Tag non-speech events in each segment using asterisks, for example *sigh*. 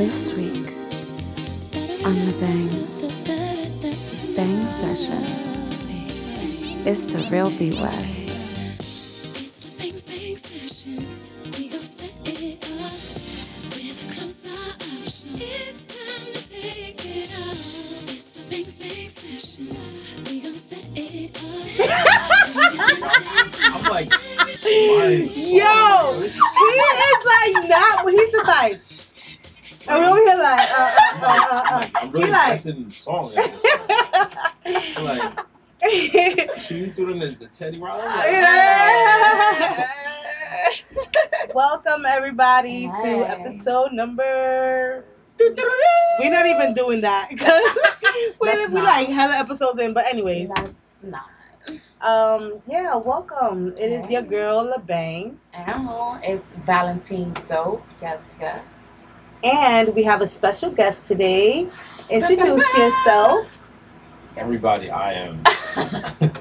This week on the Bangs Bang Session, it's the real B West. Really He like- invested in song. at this point. like, *laughs* she threw them the, the Teddy Riley. *laughs* Welcome everybody to episode number. We're not even doing that because *laughs* we That's we not. like hella episodes in. But anyways, That's not. um, yeah, welcome. It is your girl LaBang, Animal is Valentine Dope. Yes, yes. and we have a special guest today. Introduce *laughs* yourself. Everybody, I am *laughs*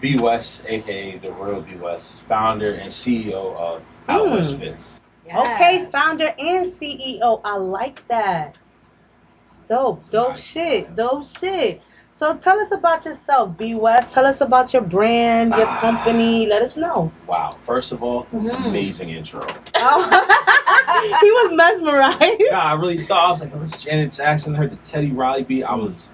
B West, aka the real B West, founder and CEO of Out Hmm. West Fits. Okay, founder and CEO. I like that. Dope, dope Nice. shit, dope shit. So tell us about yourself, B West. Tell us about your brand, your Ah. company. Let us know. Wow! First of all, Mhm. amazing intro. Oh. *laughs* he was mesmerized. Yeah, I really thought I was like, oh, this is Janet Jackson. I Heard the Teddy Riley beat. I was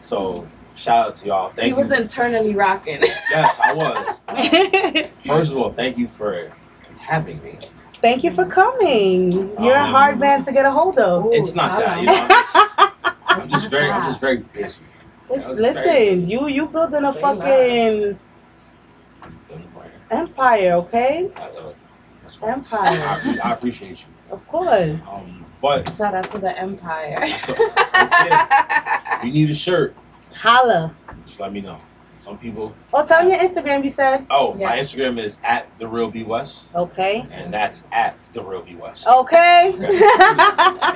so shout out to y'all. Thank He you. was internally rocking. yes, I was. Uh, *laughs* First of all, thank you for having me. Thank you for coming. You're a Um, hard man to get a hold of. Ooh, It's not that, you know. I'm just, I'm *laughs* just very, I'm just very busy. Listen, was you you building a fucking empire, okay? I, uh. Empire. I, I appreciate you. Of course. Um, but Shout out to the Empire. *laughs* that's a, you need a shirt, Holla. just let me know. Some people. Oh, tell me your Instagram. You said Oh, my Instagram is at the real B West, okay. and that's at the real B West. Okay. *laughs*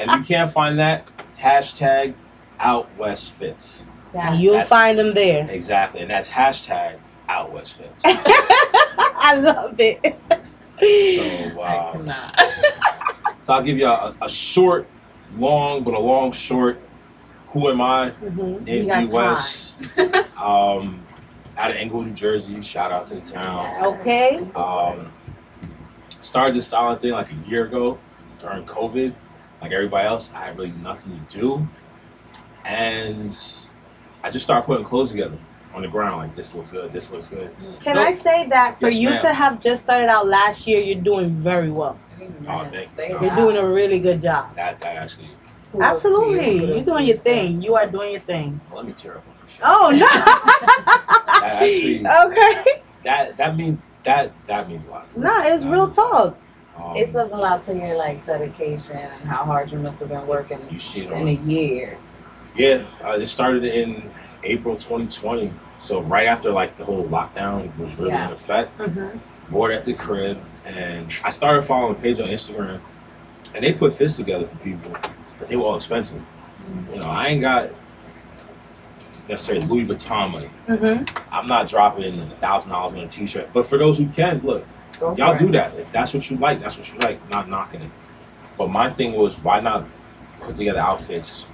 And you can't find that hashtag out west fits. Yeah. and you'll That's- find them there. Exactly, and that's hashtag out west fits. *laughs* I love it. So, I uh, cannot. *laughs* so I'll give you a, a short, long, but a long short. Who am I? Mhm. Name B West. *laughs* um, out of Englewood, New Jersey. Shout out to the town. Okay. Um, started this styling thing like a year ago during COVID. Like everybody else, I had really nothing to do, and I just started putting clothes together on the ground. Like this looks good. This looks good. Can Nope. I say that for Yes, you ma'am. to have just started out last year, you're doing very well. Oh, thank you. You're that. doing a really good job. That that actually. Kudos Absolutely. you. You're doing your thing. You are doing your thing. Let me tear up on this shit. Oh That actually- no. *laughs* okay. That that means that that means a lot. for me. No, it's real talk. Um, It says a lot to your like dedication and how hard you must have been working You see it in a year. Yeah, uh, it started in April 2020. So right after like the whole lockdown was really Yeah. in effect, Mm-hmm. bored at the crib, and I started following a page on Instagram, and they put fits together for people, but they were all expensive. You know, I ain't got necessarily Louis Vuitton money. Mm-hmm. I'm not dropping a thousand dollars on a t-shirt. But for those who can, look, Go y'all do it. that. If that's what you like, that's what you like. Not knocking it. But my thing was, why not put together outfits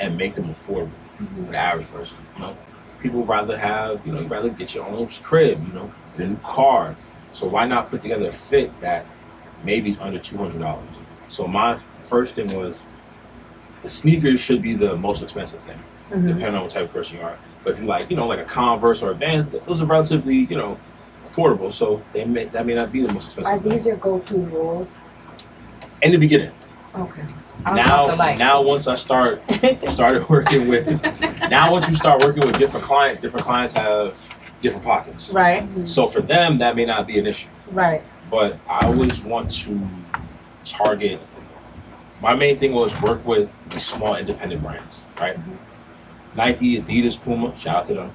and make them affordable Mhm. for the average person? You know, people rather have, you know, you rather get your own crib, you know, get a new car. So why not put together a fit that maybe is under two hundred dollars? So my first thing was, the sneakers should be the most expensive thing Mm-hmm. depending on what type of person you are. But if you like, you know, like a Converse or a Vans, those are relatively, you know, affordable. So they may that may not be the most expensive. Are these thing. your go-to rules? In the beginning. Okay. I was Now, like- now once I start *laughs* started working with, now once you start working with different clients, different clients have different pockets. right. Mhm. So for them, that may not be an issue. Right. But I always want to target. My main thing was work with these small independent brands, right? Mhm. Nike, Adidas, Puma, shout out to them.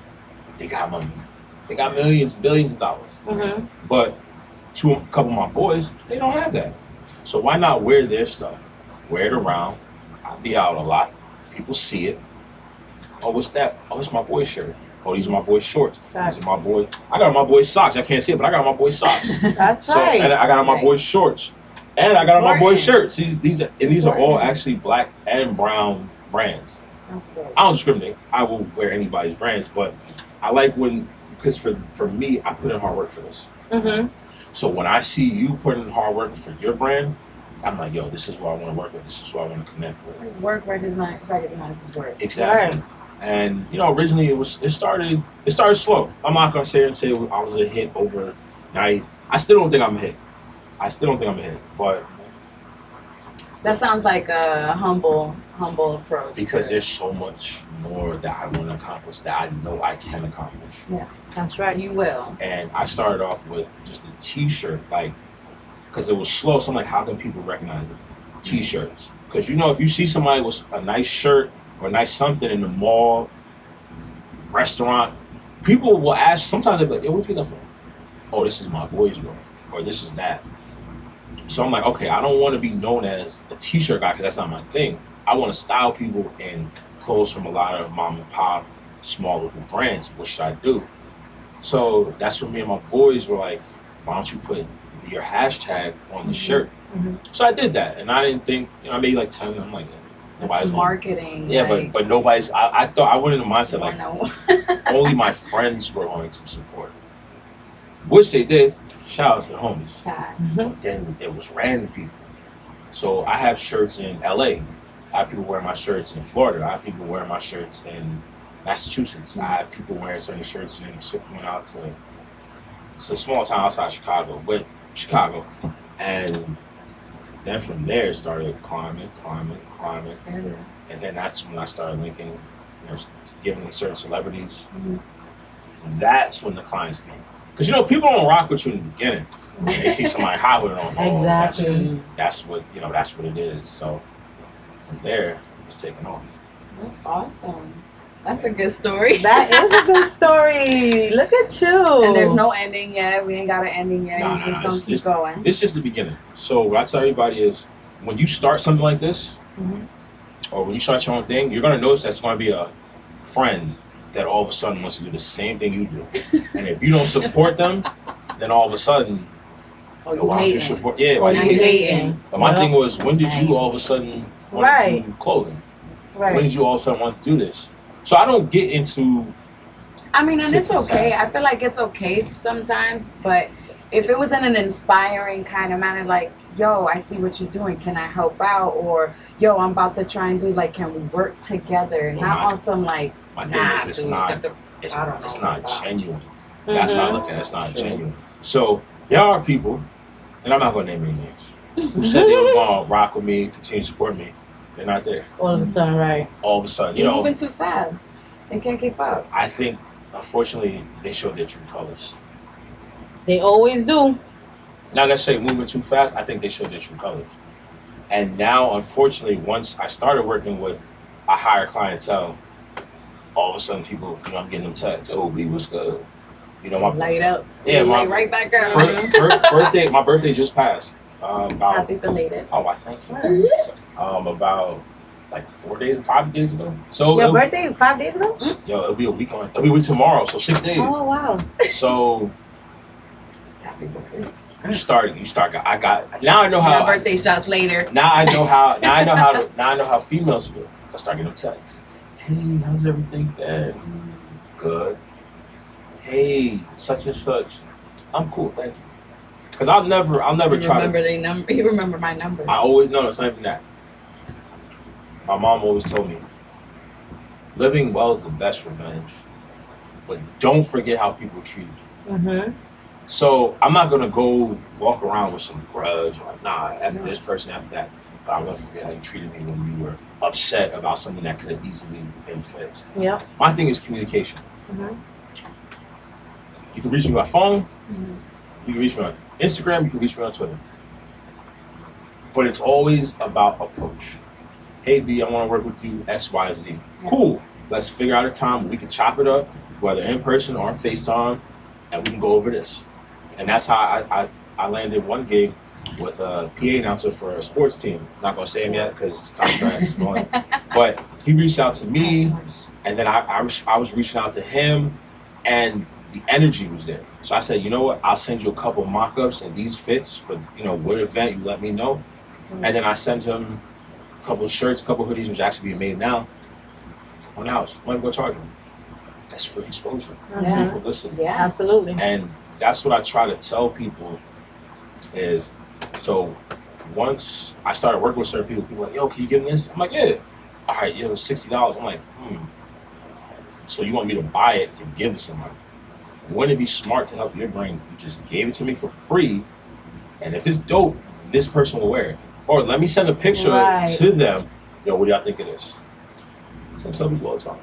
They got money. They got millions, billions of dollars. Mm-hmm. But to a couple of my boys, they don't have that. So why not wear their stuff? Wear it around. I'll be out a lot. People see it. Oh, what's that? Oh, it's my boy's shirt. Oh, these are my boy's shorts. These are my boy. I got my boy's socks. I can't see it, but I got my boy's socks. *laughs* That's So right. and I got on my Right. boy's shorts. And I got on my boy's shirts. These these are and these are all actually black and brown brands. That's. I don't discriminate. I will wear anybody's brands, but I like when because for for me, I put in hard work for this. Mm-hmm. So when I see you putting in hard work for your brand, I'm like, yo, this is what I want to work with. This is what I want to connect with. Work recognize recognizes work. Exactly. Right. And you know, originally it was it started it started slow. I'm not gonna sit and say I was a hit overnight. I still don't think I'm a hit. I still don't think I'm a hit, but That sounds like a humble, humble approach. because there's so much more that I want to accomplish that I know I can accomplish. Yeah, that's right. you will. And I started off with just a T-shirt, like because it was slow. So I'm like, how can people recognize it? T-shirts, because you know if you see somebody with a nice shirt or nice something in the mall, restaurant, people will ask. Sometimes they're like, "Yo, what you from?" Oh, this is my boy's room, or this is that. So I'm like, okay, I don't want to be known as a T-shirt guy because that's not my thing. I want to style people in clothes from a lot of mom and pop, small local brands. What should I do? So that's when me and my boys were like, why don't you put your hashtag on the Mhm. shirt? Mhm. So I did that, and I didn't think, you know, I made like ten. I'm like, That's nobody's gonna- marketing. Yeah, like, but but nobody's. I, I thought I went in the mindset like know. *laughs* only my friends were going to support, which they did. Shout out to the homies. Mm-hmm. But then it was random people. So I have shirts in LA. I have people wearing my shirts in Florida. I have people wearing my shirts in Massachusetts. I have people wearing certain shirts and shipping them out to it's a small town outside Chicago, but Chicago. And then from there it started climbing, climbing, climbing. And then that's when I started linking, you know, giving them certain celebrities. Mhm. That's when the clients came. Because you know, people don't rock with you in the beginning. They see somebody hot with it on. *laughs* That's- Exactly. Mm, that's what you know that's what it is so from there it's taking off that's awesome. That's a good story. *laughs* That is a good *laughs* story. Look at you. and there's no ending yet. We ain't got an ending yet. Nah, He's nah, just gonna it's keep just- going. it's just the beginning so what i tell everybody is when you start something like this Mhm. or when you start your own thing you're going to notice that's going to be a friend that all of a sudden wants to do the same thing you do *laughs* and if you don't support them then all of a sudden Oh, yo, you why don't you support yeah Oh, why you you hating. but my Yep. thing was when did you all of a sudden want Right. to do clothing when did you all of a sudden want to do this so i don't get into I mean, and it's okay. I feel like it's okay sometimes, but if it was in an inspiring kind of manner, like, yo, I see what you're doing. Can I help out? Or, yo, I'm about to try and do, like, can we work together? Well, Not my- on some, like, my thing nah, is it's dude, not the- it's, I don't it's not about- genuine That's how I Mhm. look at it. It's not That's true. genuine. So there are people, and I'm not going to name any names, who said they *laughs* was going to rock with me, continue to support me. They're not there. All of a sudden, right. All of a sudden, you you're know, moving too fast. They can't keep up. I think, unfortunately, they show their true colors. They always do. Not necessarily moving too fast. I think they show their true colors. And now, unfortunately, once I started working with a higher clientele, all of a sudden people, you know, I'm getting them texts. Oh, B, what's good? You know, my Light up. Yeah, my- Light right back up. bir- bir- birthday, my birthday just passed. Um, about Happy belated. Oh, I thank you. *laughs* Um, about like four days, five days ago. So Your birthday five days ago? yo, it'll be a week on. It'll be a week tomorrow. So six days. Oh wow. So Happy belated. you start. You start. I got now. I know Got how. birthday shots later. Now I know how. Now I know how. To, *laughs* now I know how females feel. I start getting texts. Hey, how's everything been? Good. Hey, such and such. I'm cool. Thank you. Because I'll never. I'll never You try to remember they number. You remember my number. I always no, it's not even that. My mom always told me, living well is the best revenge, but don't forget how people treat you. Mm-hmm. So I'm not gonna go walk around with some grudge, like nah, after No. this person, after that. But I'm gonna forget how you treated me when you were upset about something that could have easily been fixed. Yep. My thing is communication. Mhm. You can reach me by phone, Mhm. you can reach me on Instagram, you can reach me on Twitter. But it's always about approach. Hey B, I want to work with you, X, Y, Z. Cool. Let's figure out a time we can chop it up, whether in person or on FaceTime, and we can go over this. And that's how I, I, I landed one gig with a PA announcer for a sports team. Not gonna say him yet because it's contracts. *laughs* going. but he reached out to me, and then I, I, was, I was reaching out to him, and the energy was there. So I said, you know what? I'll send you a couple mock-ups and these fits for you know what event you let me know, and then I sent him a couple shirts, a couple hoodies, which are actually being made now. On the house, I'm go charge him. That's free exposure. Yeah. People listen. Yeah. Absolutely. And that's what I try to tell people is so once I started working with certain people, people are like, yo, can you give me this? I'm like, yeah. All right, you yo, sixty dollars. I'm like, hmm. So you want me to buy it to give to somebody? Wouldn't it be smart to help your brain if you just gave it to me for free? And if it's dope, this person will wear it. Or let me send a picture Right. to them. Yo, what do y'all think it is? So I tell people all the time.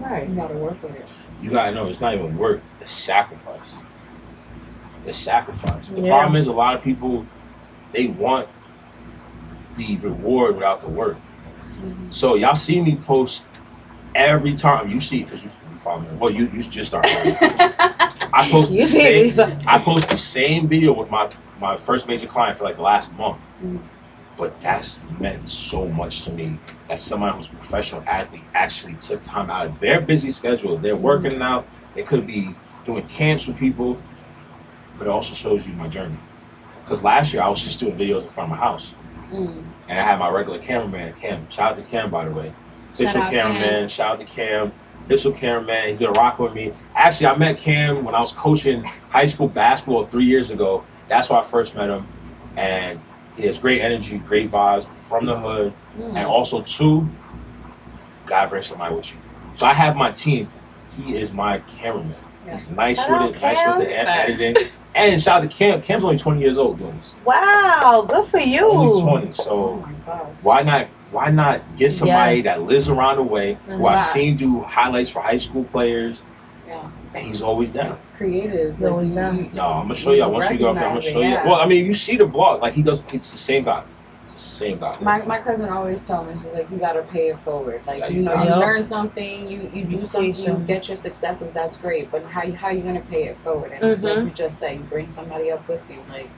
Right. You gotta work with it. you gotta know it's not even work, it's sacrifice. It's sacrifice. The Yeah. problem is a lot of people they want the reward without the work. Mm-hmm. So y'all see me post every time you see because you, you follow me. Well, you you just started. *laughs* I post the same. *laughs* I post the same video with my my first major client for like the last month. Mhm. But that's meant so much to me as someone who's a professional athlete actually took time out of their busy schedule. They're working out. They could be doing camps with people, but it also shows you my journey. Because last year I was just doing videos in front of my house, Mm. and I had my regular cameraman Cam. Shout out to Cam by the way, official out, Cam. cameraman. Shout out to Cam, official cameraman. He's been rocking with me. Actually, I met Cam when I was coaching high school basketball three years ago. That's where I first met him, and he has great energy, great vibes from the hood, Mm. and also two, gotta bring somebody with you. So I have my team. He is my cameraman. He's nice Shout with it, nice Cam. with the ed- editing. And shout out to Cam. Cam's only 20 years old doing this. Wow. Good for you. Only 20. Oh So gosh. why not why not get somebody Yes. that lives around the way who I've seen do highlights for high school players Yeah. and he's always down. It's creative. He's always down. No, I'm gonna show y'all once we go off I'm gonna show it, you. yeah. Well, I mean you see the vlog, like he does it's the same guy. It's the same guy. My, my cousin always told me she's like you gotta pay it forward like Yeah, you you know you learn something you you do something you get your successes that's great but how you how you gonna pay it forward and like Mhm. you just said you bring somebody up with you like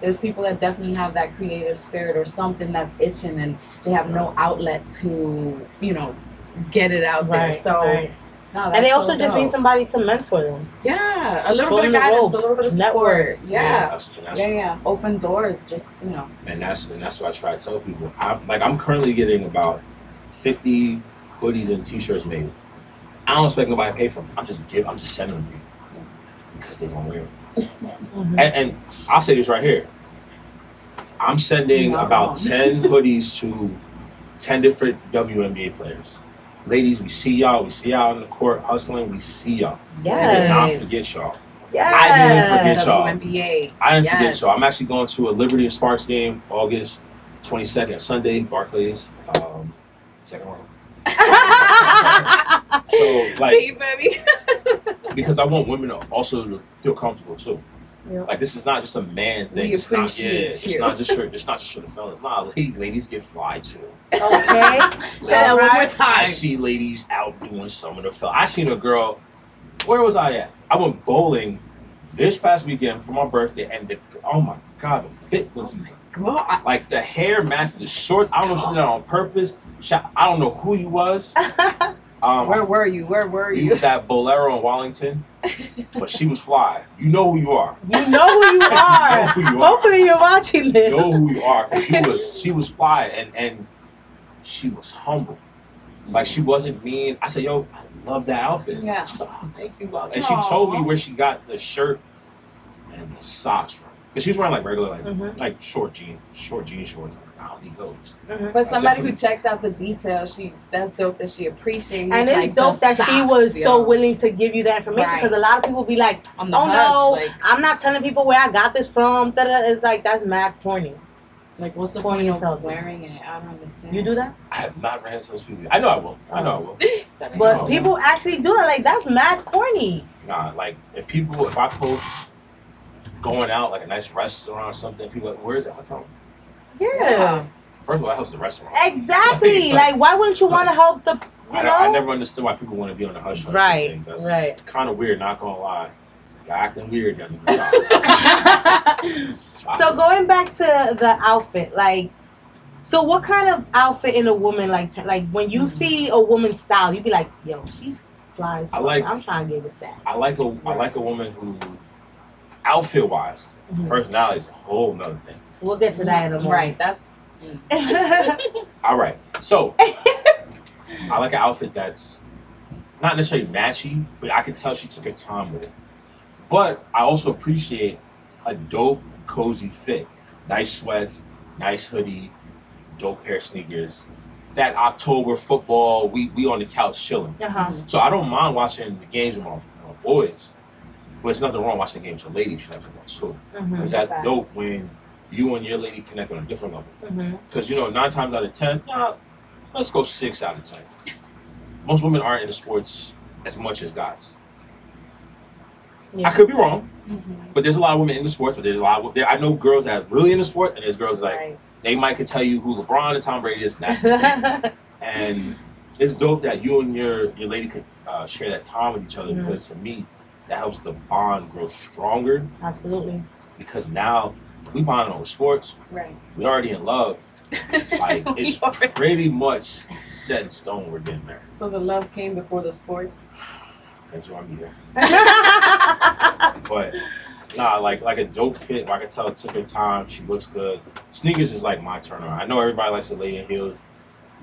there's people that definitely have that creative spirit or something that's itching and they have no outlets who you know get it out there so right. No, And they also so just need somebody to mentor them. yeah a little show bit of guidance a little bit of network. support yeah That's, that's, yeah yeah open doors just you know and that's and that's what I try to tell people. I'm like I'm currently getting about 50 hoodies and t-shirts made. I don't expect nobody to pay for them. I'm just give I'm just sending them to you because they gonna wear them. Mhm. And, and I'll say this right here. I'm sending about wrong. 10 hoodies to 10 different WNBA players. Ladies, we see y'all. We see y'all in the court hustling. We see y'all. Yeah. I did not forget y'all. Yes. I didn't forget y'all. WNBA I didn't forget y'all. I'm actually going to a Liberty and Sparks game August 22nd, Sunday, Barclays, um, second round. *laughs* So, like, *laughs* because I want women to also to feel comfortable too. Yeah. Like this is not just a man thing. We it's not, yeah, appreciate it's not just for it's not just for the fellas. Nah, ladies, ladies get fly too. okay. *laughs* Say that one more time. I see ladies out doing some of the fellas. I seen a girl. Where was I at? I went bowling this past weekend for my birthday, and the oh my god, the fit was oh God. like the hair matched the shorts. I don't know if she did that on purpose. She- I don't know who he was. *laughs* Um, Where were you? Where were you you? was at Bowlero in Wallington, *laughs* but she was fly. You know who you are. You know who you *laughs* are. know who you are. Hopefully you're watching this. You know who you are. She was *laughs* she was fly and and she was humble. Like she wasn't mean. I said, "Yo, I love that outfit." Yeah. She's like, "Oh, thank you." love." And she told me where she got the shirt and the socks from. Cause she's wearing like regular like Mhm, like short jean short jean shorts. I don't need those. mhm. But somebody who checks out the details, she that's dope that she appreciates. And it's like, dope the that she socks, was so willing to give you that information Right. because a lot of people be like, on the oh hush, no, like I'm not telling people where I got this from. Da-da. It's like, that's mad corny. like what's the Corny point of too. wearing it? I don't understand. You do that? I have not ran into those people. I know I will. I know I will. *laughs* Setting But Oh. people actually do that. Like, that's mad corny. Nah, like if people if I post going out like a nice restaurant or something, people are like, where is it? I tell them. Yeah. First of all, that helps the restaurant. Exactly. like, why wouldn't you want to help the, you I, know? I never understood why people want to be on the hush hush. Right, Things. That's right. kind of weird, not gonna lie. You're acting weird. Y'all need to stop. *laughs* so going back to the outfit, like, so what kind of outfit in a woman like? Like when you Mhm. see a woman's style, you'd be like, yo, she flies. I like- I'm trying to get with that. I like a I like a woman who, outfit wise, Mhm. personality is a whole nother thing. We'll get to that in a moment. Right. That's *laughs* All right, so *laughs* I like an outfit that's not necessarily matchy, but I can tell she took her time with it. But I also appreciate a dope, cozy fit. Nice sweats, nice hoodie, dope pair of sneakers. That October football, we we on the couch chilling. uh-huh. So I don't mind watching the games with my, my boys, but it's nothing wrong watching the games with ladies. You have to watch too, because that's Facts. dope when you and your lady connect on a different level. Mhm. Because you know, nine times out of ten, nah, let's go six out of ten. Most women aren't into sports as much as guys. Yeah. I could be wrong, Mhm. but there's a lot of women into sports. But there's a lot. Of, there, I know girls that are really into sports, and there's girls like right. they might could tell you who LeBron and Tom Brady is. And that's it. *laughs* and it's dope that you and your your lady could uh, share that time with each other Mhm. because to me that helps the bond grow stronger Absolutely. because now we bond over sports Right. we already in love *laughs* like it's already- pretty much set in stone we're getting married so the love came before the sports. *sighs* that's why I'm here *laughs* but nah like like a dope fit where I can tell it took her time she looks good sneakers is like my turn on I know everybody likes to lay in heels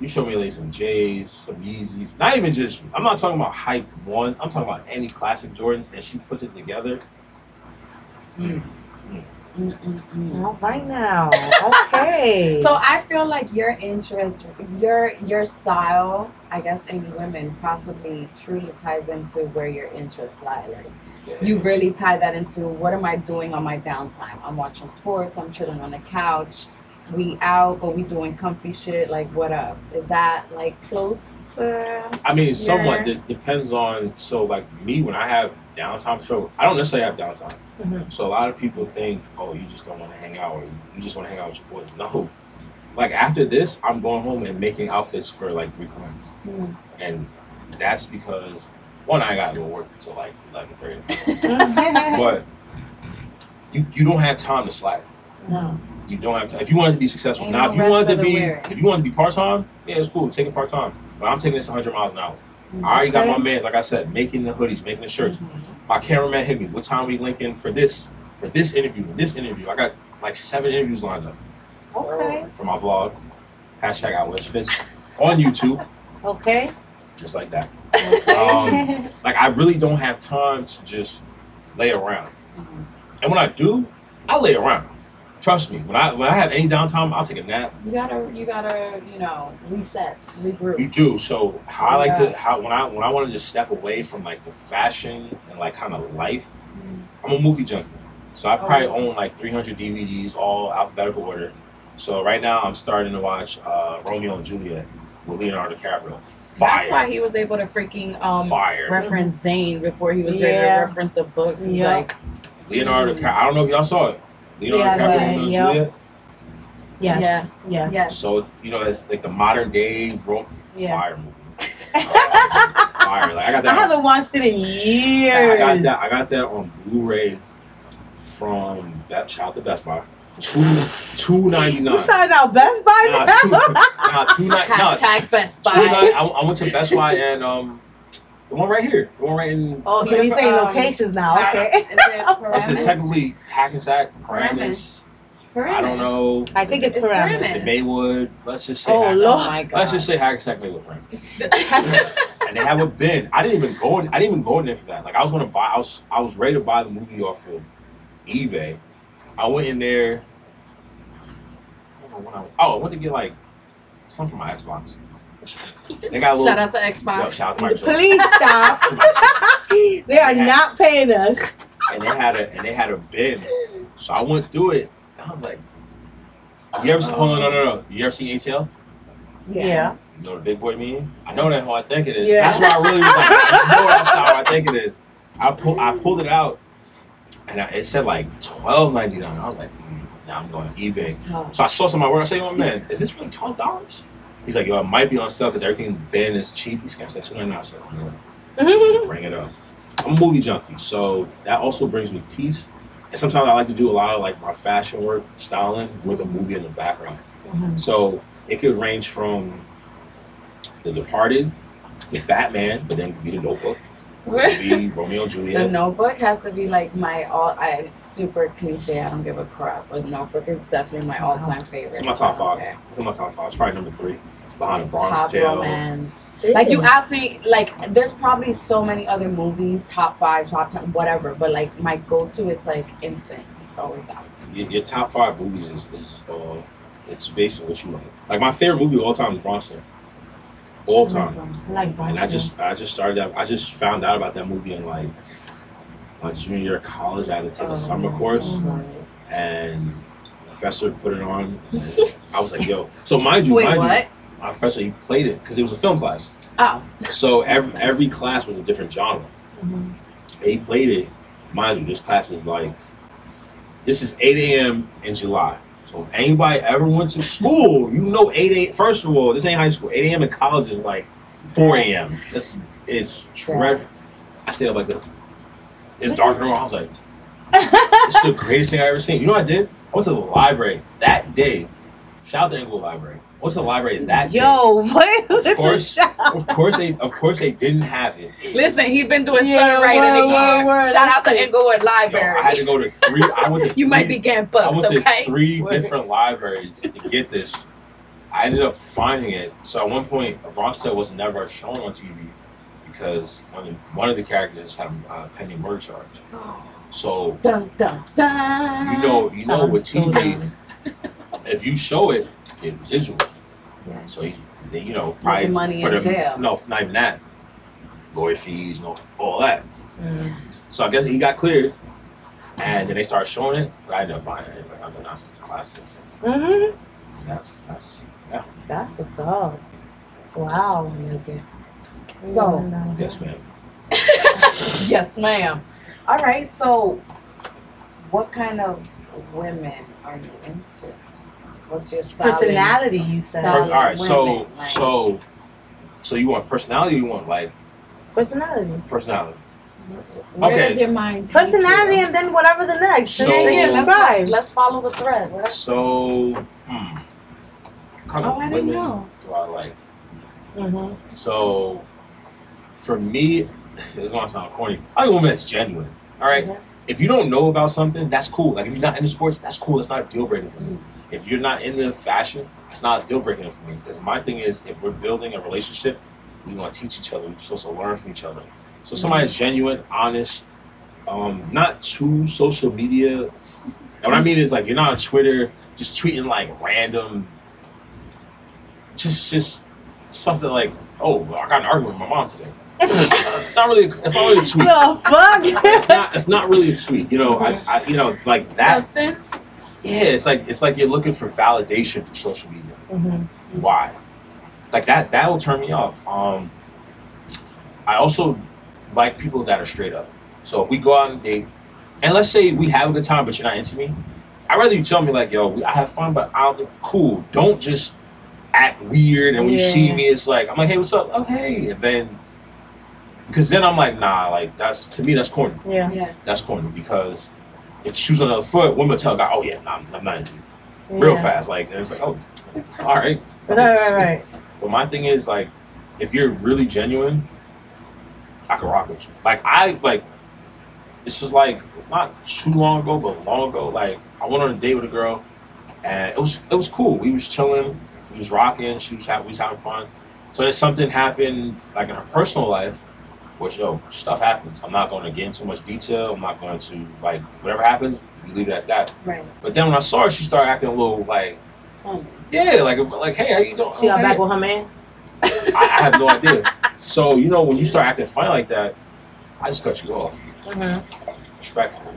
you show me like some J's, some Yeezys. Not even just. I'm not talking about hype ones. I'm talking about any classic Jordans, and she puts it together. Mm. Mm-mm-mm. All right now. Okay. *laughs* So I feel like your interest, your your style, I guess, in women possibly truly ties into where your interests lie. Like you really tie that into what am I doing on my downtime? I'm watching sports. I'm chilling on the couch. We out, but we doing comfy shit. Like what up? Is that like close to? I mean, somewhat Yeah. de- depends on. So, like me, when I have downtime, so I don't necessarily have downtime. Mhm. So a lot of people think, oh, you just don't want to hang out, or you just want to hang out with your boys. No, like after this, I'm going home and making outfits for like three clients, Hmm. and that's because one, I got to go work until like eleven thirty, *laughs* but you you don't have time to slack. no. You don't have to. If you wanted to be successful, Ain't now no if you wanted to be, weary. if you want to be part time, yeah, it's cool. Take it part time. But I'm taking this 100 miles an hour. I already got my mans, like I said, making the hoodies, making the shirts. Mhm. My cameraman hit me. What time we linking for this? For this interview, this interview. I got like seven interviews lined up Okay. for my vlog. Hashtag Outwest Fits on YouTube, Okay. just like that. Okay. *laughs* Um, Like I really don't have time to just lay around. Mhm. And when I do, I lay around. Trust me. When I when I have any downtime, I'll take a nap. You gotta, you gotta, you know, reset, regroup. You do. So how I like to how when I when I want to just step away from like the fashion and like kind of life, Mhm. I'm a movie junkie. So I probably Oh. own like 300 DVDs, all alphabetical order. So right now I'm starting to watch uh, Romeo and Juliet with Leonardo DiCaprio. Fire. That's why he was able to freaking um Fire. reference Zane before he was ready to reference the books. It's Yeah. like Leonardo Mm. DiCaprio. I don't know if y'all saw it. Leonardo Yeah, DiCaprio, but- Romeo and yeah. Juliet. yes. Yeah. Yes. yes. So it's, you know it's like the modern day ro- Yeah. fire movie. *laughs* fire. Like I got I that. haven't watched it in years. I got that. I got that on Blu-ray from that child to Best Buy. Two two ninety You nine. shouting out Best Buy Nah, now? two, nah, two. Nah, two Hashtag Best Buy. nine. I, I went to Best Buy and um, the one right here, the one right in. oh, so you're saying Um, locations now? Okay. *laughs* Is it It's Paramus? technically Hackensack, Paramus. Paramus. I don't know. I think it's It's Paramus. Is it Maywood? Let's just say. Oh, Hack- Lord. Oh my god. Let's just say Hackensack Maywood Paramus. *laughs* and they have a bin. I didn't even go in. I didn't even go in there for that. Like I was gonna buy. I was I was ready to buy the movie off of eBay. I went in there. I don't know when I, oh, I went to get like something for my Xbox. They got a little. Shout out to Yo, Xbox. shout out to Microsoft. *laughs* Please stop. *laughs* they are Yeah. not paying us. And they had a and they had a bin. So I went through it. And I was like, you ever? Hold on, no, no, no. You ever seen ATL? Yeah. You know the big boy meme? I know that how I think it is. Yeah. That's why I really was like, I know that's how I think it is. I pull, I pulled it out, and I, it said like twelve ninety nine. I was like, mm, now I'm going to eBay. So I saw some of my work. I said, "Oh man, is this really twelve dollars?" He's like, "Yo, it might be on sale because everything in Ben is cheap." He's I said two ninety nine. So I'm bring it up. I'm a movie junkie, so that also brings me peace. And sometimes I like to do a lot of like my fashion work, styling with a movie in the background. Mhm. So it could range from The Departed to Batman, but then it be the Notebook. It could be Romeo and The Notebook has to be like my all. I super cliche. I don't give a crap. But Notebook is definitely my all-time favorite. It's in my top five. care. It's in my top five. It's probably number three, behind the Bronx Top Tale. romance. Like you asked me, like there's probably so many other movies, top five, top ten, whatever. But like my go-to is like instant. It's always out. Your, your top five movies is, is uh, it's based on what you like. Like my favorite movie of all time is Bronx Tale. All time. I like And I just I just started that I just found out about that movie in like my junior year of college. I had to take Oh, a summer course and professor put it on. and I was like, yo. So mind you, Wait, mind what? you, my professor he played it because it was a film class. Oh, So *laughs* every every class was a different genre. Mhm. He played it. Mind you, this class is like this is 8 a.m. in July. So if anybody ever went to school, you know 8 a.m. First of all, this ain't high school. 8 a.m. in college is like 4 a.m. This is dreadful. I stayed up like this. It's dark in the room. I was like, *laughs* it's the greatest thing I ever seen. You know what I did? I went to the library that day. Shout out to Englewood Library. I went to the library that day. Yo, *laughs* what? Of course, of course they, of course they didn't have it. listen, he's been doing Yeah, sun right in word, a year. word, word, Shout out to that's it. Englewood Yo, Library. I had to go to three. I went to. *laughs* you three, might be getting I books, went to okay? three Word. different libraries to get this. I ended up finding it. So at one point, Bronx Tale was never shown on TV because one of, one of the characters had a uh, pending murder charge. So Dun dun dun. you know, you know, with So TV, if you show it, it's residuals. Yeah. So he, they, you know, probably money for in the jail. no, not even that, lawyer fees, no, all that. Mm. So I guess he got cleared, and then they started showing it. But I ended up buying it. I was like, that's classic. Mhm. That's that's yeah. That's what's up. Wow. So Mm. yes, ma'am. *laughs* yes, ma'am. All right. So, what kind of women are you into? What's your style? personality, you said. Style. Pers- all right, so women, like- so so you want personality? Or you want like Personality. personality? Where Okay. does your mind take Personality, you? and then whatever the next. So- Just yeah, let's, let's, let's follow the thread. What- So hmm, what kind Oh, of I didn't women know. do I like? Mhm. So for me, *laughs* it's gonna sound corny. I like a woman that's genuine. All right? Mhm. If you don't know about something, that's cool. Like if you're not into sports, that's cool. That's not a deal breaker for me. If you're not into fashion, it's not a deal breaker for me. Because my thing is, if we're building a relationship, we want to teach each other. We're supposed to learn from each other. So somebody that's genuine, honest, um, not too social media. And what I mean is like you're not on Twitter just tweeting like random, just just something like, oh, I got an argument with my mom today. it's not really. It's not really a tweet. the fuck? It's not. It's not really a tweet. You know. I, I. You know. Like that. Substance? Yeah. It's like. It's like you're looking for validation through social media. Mhm. Why? Like that. That will turn me off. Um. I also like people that are straight up. So if we go out and date, and let's say we have a good time, but you're not into me, I'd rather you tell me like, yo, we, I have fun, but I don't cool. Don't just act weird, and when you see me, it's like I'm like, hey, what's up? Oh, hey, and then. Because then I'm like, nah, like that's to me that's corny. Yeah. Yeah. That's corny because if shoes on the other foot, women tell guy, oh yeah, nah, I'm, I'm not into you. Real Yeah. fast, like and it's like, oh, all right. Right, right, right. But my thing is like, if you're really genuine, I can rock with you. Like I like, this was like not too long ago, but long ago. Like I went on a date with a girl, and it was it was cool. We was chilling, we was rocking. She was having, we was having fun. So then something happened, like in her personal life, which yo stuff happens. I'm not going to get into much detail. I'm not going to like whatever happens. You leave it at that. Right. But then when I saw her, she started acting a little like, Fun. yeah, like like hey, how you doing? She got Okay. back with her man. I, I have no idea. So you know, when you start acting funny like that, I just cut you off Mm-hmm. respectfully.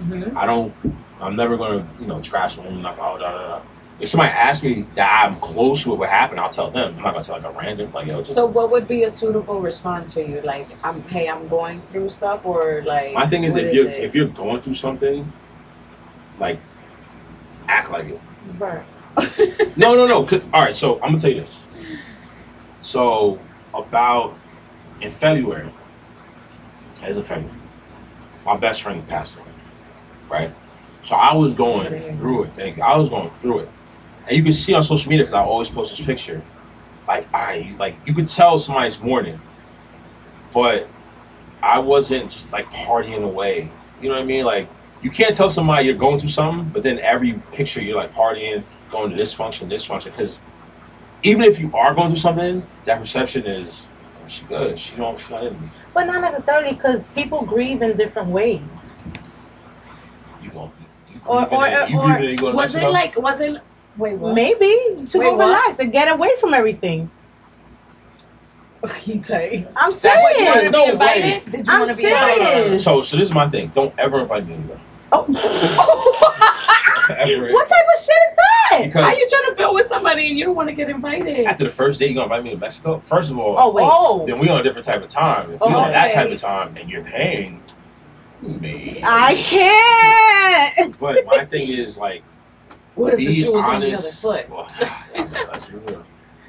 Mm-hmm. I don't. I'm never gonna you know trash a woman like oh da da da. If somebody asks me that I'm close to what happened, I'll tell them. I'm not gonna tell like a random like yo. Just So, what would be a suitable response for you? Like, I'm hey, I'm going through stuff, or like. my thing is if you're it? if you're going through something, like act like it. Right. *laughs* No, no, no. All right, so I'm gonna tell you this. So about in February, as of February, my best friend passed away. Right. So I was going through it. Thank you. I was going through it, and you can see on social media because I always post this picture. like I like you could tell somebody's mourning, but I wasn't just like partying away. You know what I mean? Like you can't tell somebody you're going through something, but then every picture you're like partying, going to this function, this function. Because even if you are going through something, that perception is oh, she good. She don't. She not in. But not necessarily because people grieve in different ways. You going you Or- grieving or- it, you or- grieving it, you Was it like? Was it? Wait, what? Maybe to Wait, go what? relax and get away from everything. *laughs* He tell. I'm That's what you serious. No be way. Did you I'm want to be serious. invited? so so this is my thing. Don't ever invite me anywhere. Oh. Ever. *laughs* what type of shit is that? How Because you trying to build with somebody and you don't want to get invited? after the first date, you're gonna invite me to Mexico? First of all, Oh wait. Oh, then we on a different type of time. If we on that Okay. type of time and you're paying, me. I can't. But my thing is like, what if be the shoe was honest. on the other foot? Well, I know, let's be real.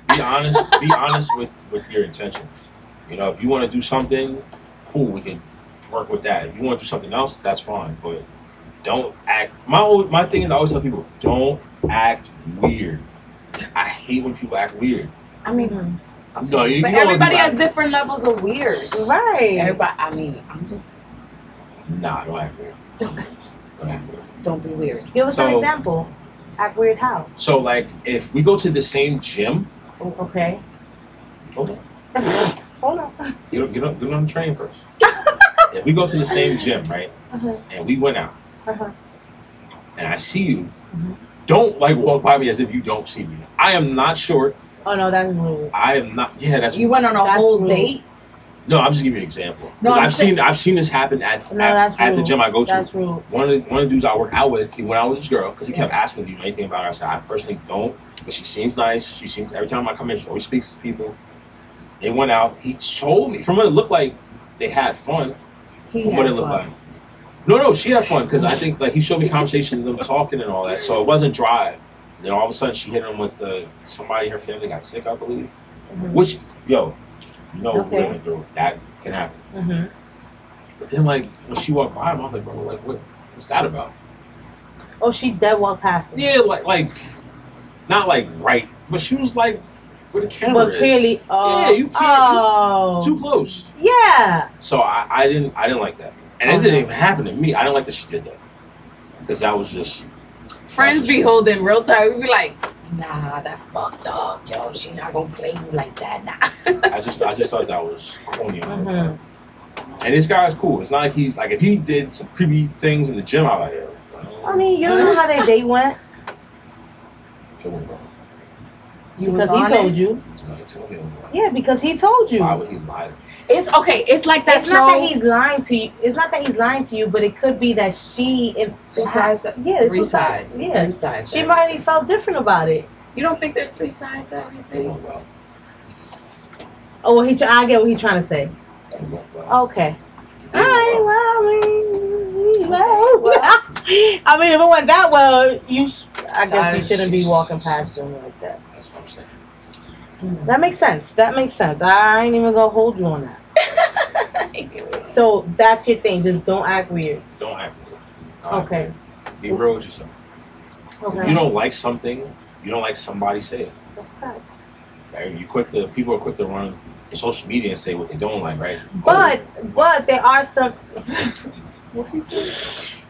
Be honest. Be honest with with your intentions. You know, if you want to do something, cool, we can work with that. If you want to do something else, that's fine. But don't act. My old, my thing is, I always tell people, don't act weird. I hate when people act weird. I mean, hmm. No, you, but you everybody has different levels of weird. Right. Everybody, I mean, I'm just Nah, don't act weird. don't Don't act weird. don't be weird. Give us an example. Act weird how? So like, if we go to the same gym, Oh, Okay. hold on. *laughs* Hold on. Get on, get on, get on the train first. *laughs* if we go to the same gym, right, Uh-huh. and we went out, Uh-huh. and I see you, Mhm. don't like walk by me as if you don't see me. I am not short. Oh no, that's rude. I am not. Yeah, that's. You went on a whole rude. date. No, I'm just giving you an example. No, I've saying- seen I've seen this happen at No, at, at the gym I go to. That's. One of the one of the dudes I work out with, he went out with this girl because he kept asking, "Do you know anything about her?" I said, "I personally don't, but she seems nice. She seems every time I come in, she always speaks to people." They went out. He told me from what it looked like, they had fun. He from what had it looked fun. like. No, no, she had fun because I think like he showed me conversations of them talking and all that, so it wasn't dry. Then all of a sudden she hit him with the somebody in her family got sick, I believe. Mhm. Which yo, know Okay. women through that can happen. Mm-hmm. But then like when she walked by him, I was like, bro, like what, what's that about? Oh, she dead walked past him. Yeah, like like not like right, but she was like where the camera But clearly, oh, Yeah, you can't- Oh, too close. yeah. So I, I didn't I didn't like that, and Oh, it didn't even happen to me. I didn't like that she did that because that was just Friends be holding real tight. We'd be like, nah, that's fucked up, yo. She not gonna play you like that, nah. I just I just thought that was corny. on her Mhm. And this guy's cool. It's not like he's like if he did some creepy things in the gym, I'm like, yo, I mean, you don't know how that date went *laughs* it wouldn't go. You because he told it? you. No, he told me it wouldn't go. Yeah, because he told you. Why would he lie? It's okay. It's like that It's show. not that he's lying to you. It's not that he's lying to you, but it could be that she. It, two sides. To, Yeah, it's three two sides. sides. Yeah. Three sides. She might have felt different about it. You don't think there's three sides to everything? well. Oh, well, he. tr- I get what he's trying to say. Well. Okay. It All went right. well. Well, I mean, well, I mean, if it went that well, you. I guess you shouldn't be walking past him like that. That's what I'm saying. Mm. That makes sense. That makes sense. I ain't even gonna hold you on that. *laughs* So that's your thing. Just don't act weird. Don't act weird. Don't act Okay. weird. Be real with yourself. If Okay. you don't like something, you don't like somebody, say it. That's right. Right? You quick to people are quick to run to social media and say what they don't like, right? But but there are some *laughs*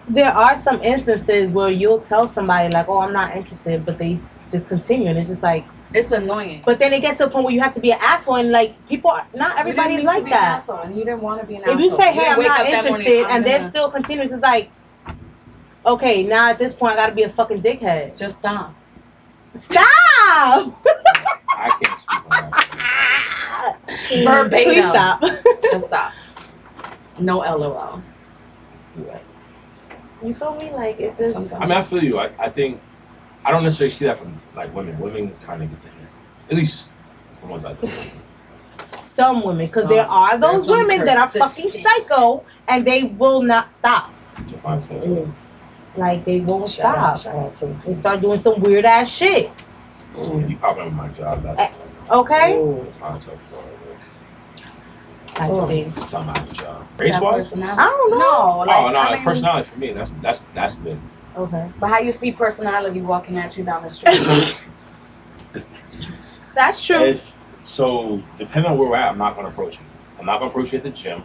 there are some instances where you'll tell somebody like, "Oh, I'm not interested," but they just continue, and it's just like. It's annoying. But then it gets to a point where you have to be an asshole, and like people, are, not everybody's you didn't need to like be an that. asshole, and you didn't want to be an If you say, "Hey, didn't I'm not up that morning, interested," I'm and they're gonna- still continuous, it's like, okay, now at this point, I gotta be a fucking dickhead. just stop. Stop! *laughs* I can't speak on that. *laughs* Verbatim. Please stop. *laughs* Just stop. No LOL. you feel me? Like it just. Sometimes. I mean, I feel you. I, I think I don't necessarily see that from like women. Women kind of get the hint. At least the ones I do. some women, because Some. there are There's those some women that are fucking persistent. psycho and they will not stop. To find someone. Mm. Like they won't Shout out, stop. shout out to They start doing some weird ass shit. You popping up my job. That's Eh. Okay? Ooh. I'll tell. I Oh. see. Just tell me my job. Race wise. personality? I don't know. No, like, oh no, I mean, personality for me. That's that's that's good. Okay. But how you see personality walking at you down the street? *laughs* That's true. If So depending on where we're at, I'm not gonna approach you. I'm not gonna approach you at the gym.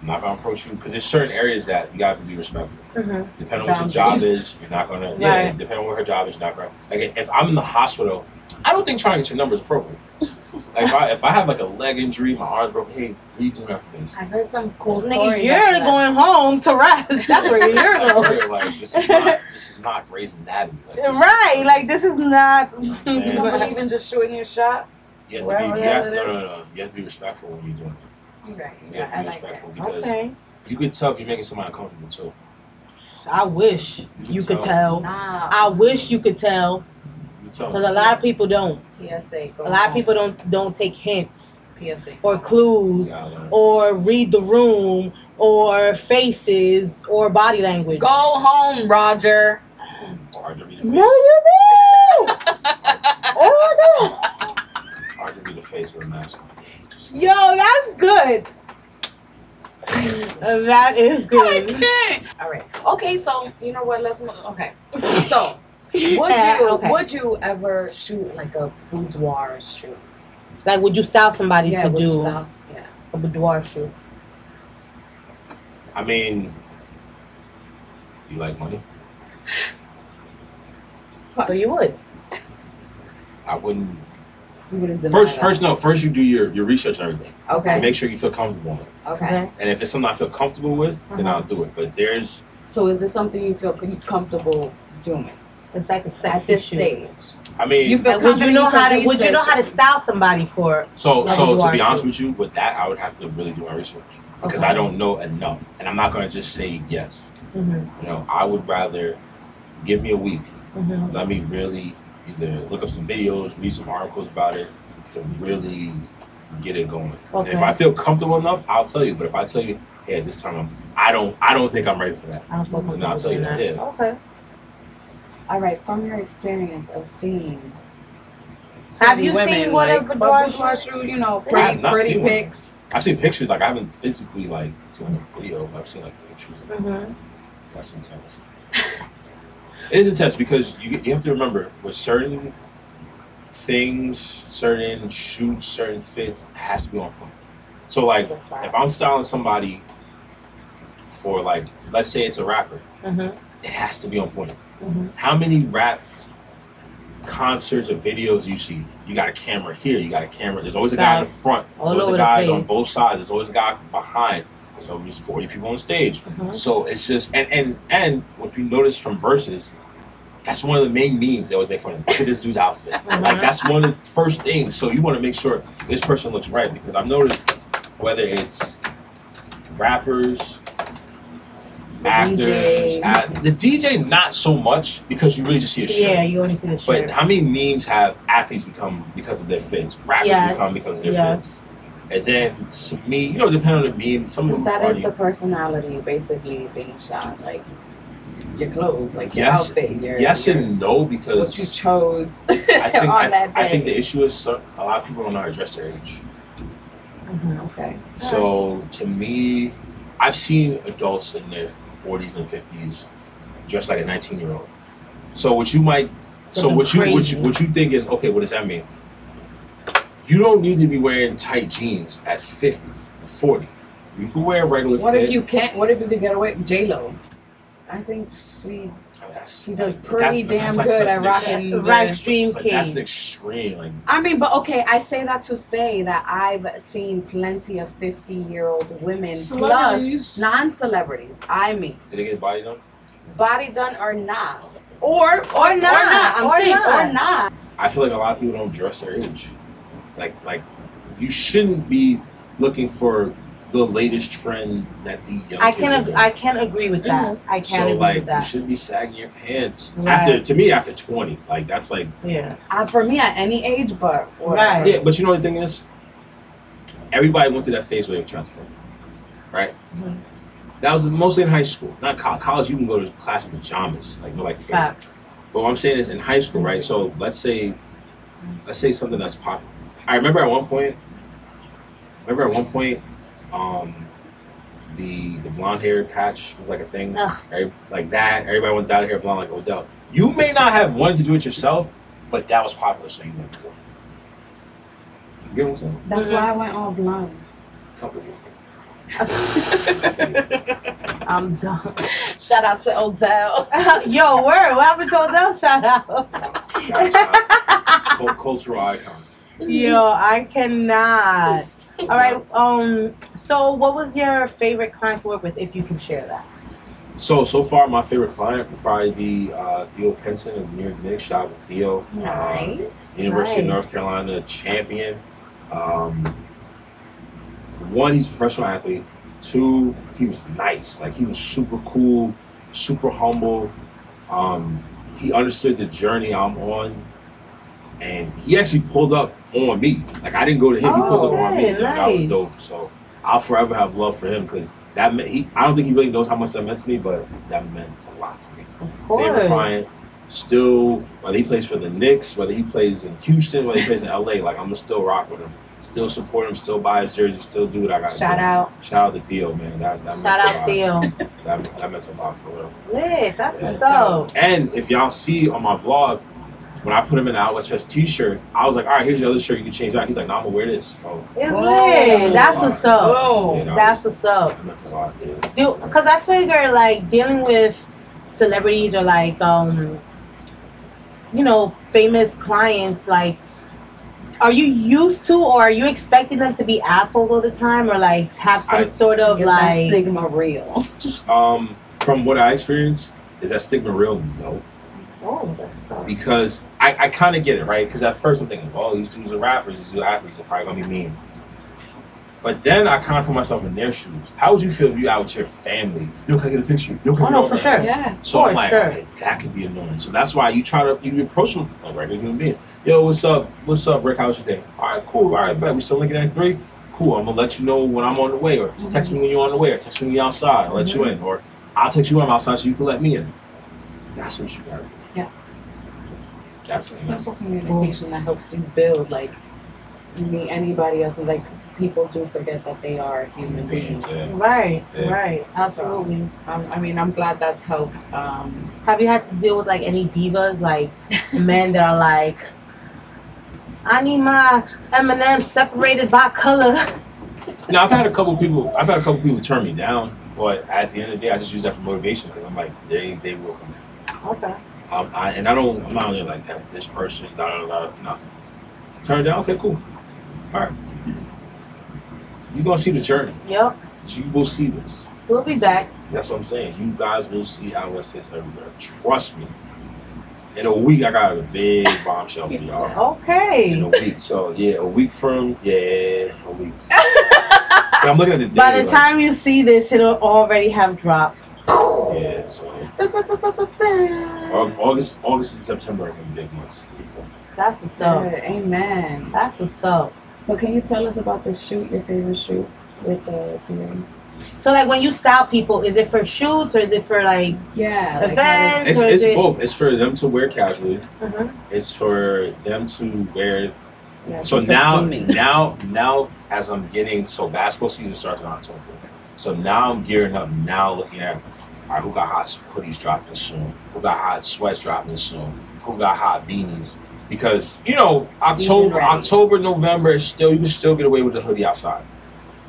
I'm not gonna approach you because there's certain areas that you have to be respectful. Mhm. Depending on what your job is, you're not gonna. Yeah, depending on what her job is, you're not gonna. Like if I'm in the hospital, I don't think trying to get your number is appropriate. Like if I if I have like a leg injury, my arm's broken. Hey, what are you doing after this? I've heard some cool Nigga, stories. you're going home to rest. *laughs* That's where you're going. You're like this is not *laughs* this is not Grey's Anatomy. Like, this is- Right, like this is not. You know what I'm *laughs* saying? You don't believe in just shooting your shot? You have to Wherever be, you have, no, no, no, no. You have to be respectful when you're doing it. You're right. You Yeah, have to I be like that. respectful because Okay. you can tell if you're making somebody uncomfortable too. I wish can you could tell. tell. Nah. I wish you could tell, You tell. because a lot of people don't. PSA. Go A lot of people don't don't take hints PSA. or clues You or read the room or faces or body language. Go home, Roger. Hard to read the face. No, you do. *laughs* oh my Hard to read the face with a mask. no! Yo, that's good. That is I good. can't. All right. Okay, so you know what? Let's move. Okay. So would you okay. would you ever shoot like a boudoir shoot? Like, would you style somebody to do style- Yeah. a boudoir shoot? I mean, do you like money? So you would. I wouldn't. You wouldn't First, that. first, no. First, you do your your research and everything Okay. to make sure you feel comfortable. in it. Okay. And if it's something I feel comfortable with, then Uh-huh. I'll do it. But there's, So is this something you feel comfortable doing It's like a sexy at this shoot. stage? I mean, You feel Like, would you know how to? Would you know how to style somebody for? so Like so to be honest shoot. with you, with that, I would have to really do my research because Okay. I don't know enough, and I'm not gonna just say yes. Mm-hmm, You know, I would rather give me a week. mm-hmm. Let me really either look up some videos, read some articles about it to really get it going. And if I feel comfortable enough, I'll tell you. But if I tell you, hey, this time, I'm, I don't, I don't think I'm ready for that. I don't feel No, I'll tell you comfortable that, yeah. Okay. All right. From your experience of seeing Have you women, seen what like, a boudoir boudoir shoot? shoot? You know, pretty have pretty seen one. pics. I've seen pictures, like I haven't physically like seen like a video. I've seen like pictures. Of it. Mm-hmm. That's intense. it is intense because you you have to remember with certain things, certain shoots, certain fits, it has to be on point. So like if I'm styling somebody for like let's say it's a rapper, Mm-hmm. it has to be on point. Mm-hmm. How many rap concerts or videos you see? You got a camera here, you got a camera. There's always a guy in the front. There's always a guy on both sides. There's always a guy behind. There's always 40 people on stage. Mm-hmm. So it's just and and and if you notice from verses, that's one of the main memes they always make fun of. Look at this dude's outfit. Mhm. Like that's one of the first things. So you want to make sure this person looks right because I've noticed whether it's rappers, actors, DJ. at, the DJ not so much because you really just see a shirt. Yeah, you only see the But how many memes have athletes become because of their fits? Rappers Yes, become because of their yes. fits. And then to me, you know, depending on the meme, some of them that is funny. the personality basically being shot. Like your clothes, like your Yes, outfit, your yes your, and no because what you chose *laughs* I think on I. I think the issue is so, a lot of people don't know how to dress their age. Mm-hmm. okay. So to me, I've seen adults in their 40s and 50s dressed like a 19 year old. So what you might, so what you, what you what you think is okay. What does that mean? You don't need to be wearing tight jeans at 50, 40. You can wear regular What fit. if you can't? What if you could get away? With J Lo, I think she that's- she does but pretty that's- but that's damn like good such at an ex- rocking. the- Right, stream But that's king. the extreme. Like I mean, but okay, I say that to say that I've seen plenty of fifty-year-old women plus non-celebrities. I mean, did they get body done? body done or not, or or, Or not, I'm or saying not. or not. I feel like a lot of people don't dress their age. Like like you shouldn't be looking for the latest trend that the young I can doing. I can agree with that. I can so agree like with you that. should be sagging your pants Right. after to me after 20 like that's like Yeah. Uh, for me, at any age, but whatever. Right. yeah but you know what the thing is everybody went through that phase where they were trying to fit right Mhm. that was mostly in high school not college college you can go to class in pajamas like no like Facts. But what I'm saying is in high school, right? So let's say, let's say something that's popular. I remember at one point, remember at one point, um, the the blonde hair patch was like a thing, Ugh. right? Like that. Everybody went down hair blonde like Odell. You may not have wanted to do it yourself, but that was popular, so you went to it. You get what I'm saying? That's why I went all blonde. Couple. *laughs* I'm done. Shout out to Odell. *laughs* Yo, word. What happened to Odell? Shout out. Shout out. Cultural icon. Yo, I cannot. All right. Um. So, what was your favorite client to work with, if you can share that? So so far, my favorite client would probably be uh, Theo Pinson of New York Knicks. Shout out to Theo. Uh, Nice. University Nice. of North Carolina champion. Um, one, he's a professional athlete. Two, he was nice. Like he was super cool, super humble. Um, he understood the journey I'm on, and he actually pulled up on me. Like I didn't go to him; he Oh, pulled up on me. Oh, shit, and That was dope. So I'll forever have love for him because that meant he. I don't think he really knows how much that meant to me, but that meant a lot to me Of course. client. Still, whether he plays for the Knicks, whether he plays in Houston, whether he plays in LA, like I'm gonna still rock with him. Still support him, still buy his jersey, still do what I got. Shout out. Shout out to Theo, man. That, that Shout a out. Theo. *laughs* That, that meant a lot for real. Lit. That's Yeah. what's up. And if y'all see on my vlog, when I put him in the Outwest Fits t-shirt, I was like, all right, here's your other shirt. You can change that. He's like, no, I'm gonna wear this. So It's Whoa. lit. That's what's up. Oh. you know, That's what's up. that meant a lot. Yeah. Because I figure like dealing with celebrities or like um you know famous clients like are you used to or are you expecting them to be assholes all the time or like have some I- sort of Is that like stigma real? *laughs* Um, from what I experienced, is that stigma real? No. Oh that's what's up because I, I kind of get it, right? Because at first I'm thinking, oh, these dudes are rappers, these dudes are athletes, they're probably gonna be mean. But then I kind of put myself in their shoes. How would you feel if you out with your family? Yo, can I get a picture? Yo, can I Oh, no, for autograph?" sure. Yeah. So For I'm like, sure. okay, that could be annoying. So that's why you try to you approach them like regular human beings. Yo, what's up? What's up, Rick? How's your day? All right, cool. All right, bet. We still linking at three. Cool. I'm gonna let you know when I'm on the way, or mm-hmm. text me when you're on the way, or text me when you're outside. I'll let you mm-hmm. in, or I'll text you when I'm outside so you can let me in. That's what you gotta do. Yeah. That's a simple communication that helps you build like meet anybody else and like people do forget that they are human beings. Yeah. right Yeah. right absolutely Um, I mean, I'm glad that's helped. Um, have you had to deal with like any divas like men that are like I need my M&M separated by color. Now I've had a couple people. I've had a couple people turn me down, but at the end of the day, I just use that for motivation because I'm like, they they will come. down. Okay. Um, I, and I don't. I'm not only like F this person. Da, da, da. No. Turn it down. Okay, cool. All right. You're gonna see the journey. Yep. You will see this. We'll be back. That's what I'm saying. You guys will see how West hits everywhere. Trust me. In a week, I got a big bombshell for y'all. Okay. In a week. So yeah, a week from yeah, a week. *laughs* I'm looking at the day. By the like, time you see this, it'll already have dropped. Yeah, so August, August and September are gonna be big months. That's what's up. Good. Amen. That's what's up. So, can you tell us about the shoot, your favorite shoot with the theory? So, like, when you style people, is it for shoots or is it for like? Yeah. Events. how It's, it's it- both. It's for them to wear casually. Mhm. It's for them to wear. yeah, So now, assuming. now, now, as I'm getting so basketball season starts in October. So now I'm gearing up. Now looking at, all right, who got hot hoodies dropping soon? Who got hot sweats dropping soon? Who got hot beanies? Because you know, October, ready. October, November is still you can still get away with the hoodie outside.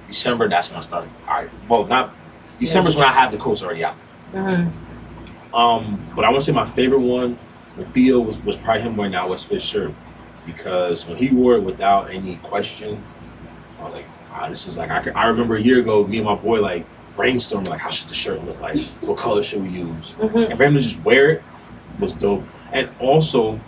December, that's when I started. All right, well, not December's when I have the coats already out. Mhm. Um, but I want to say my favorite one with Theo was, was probably him wearing that West Fist shirt because when he wore it without any question, I was like, ah, this is like I, I remember a year ago, me and my boy like brainstorming like how should the shirt look like, *laughs* what color should we use, Mhm. and for him to just wear it was dope, and also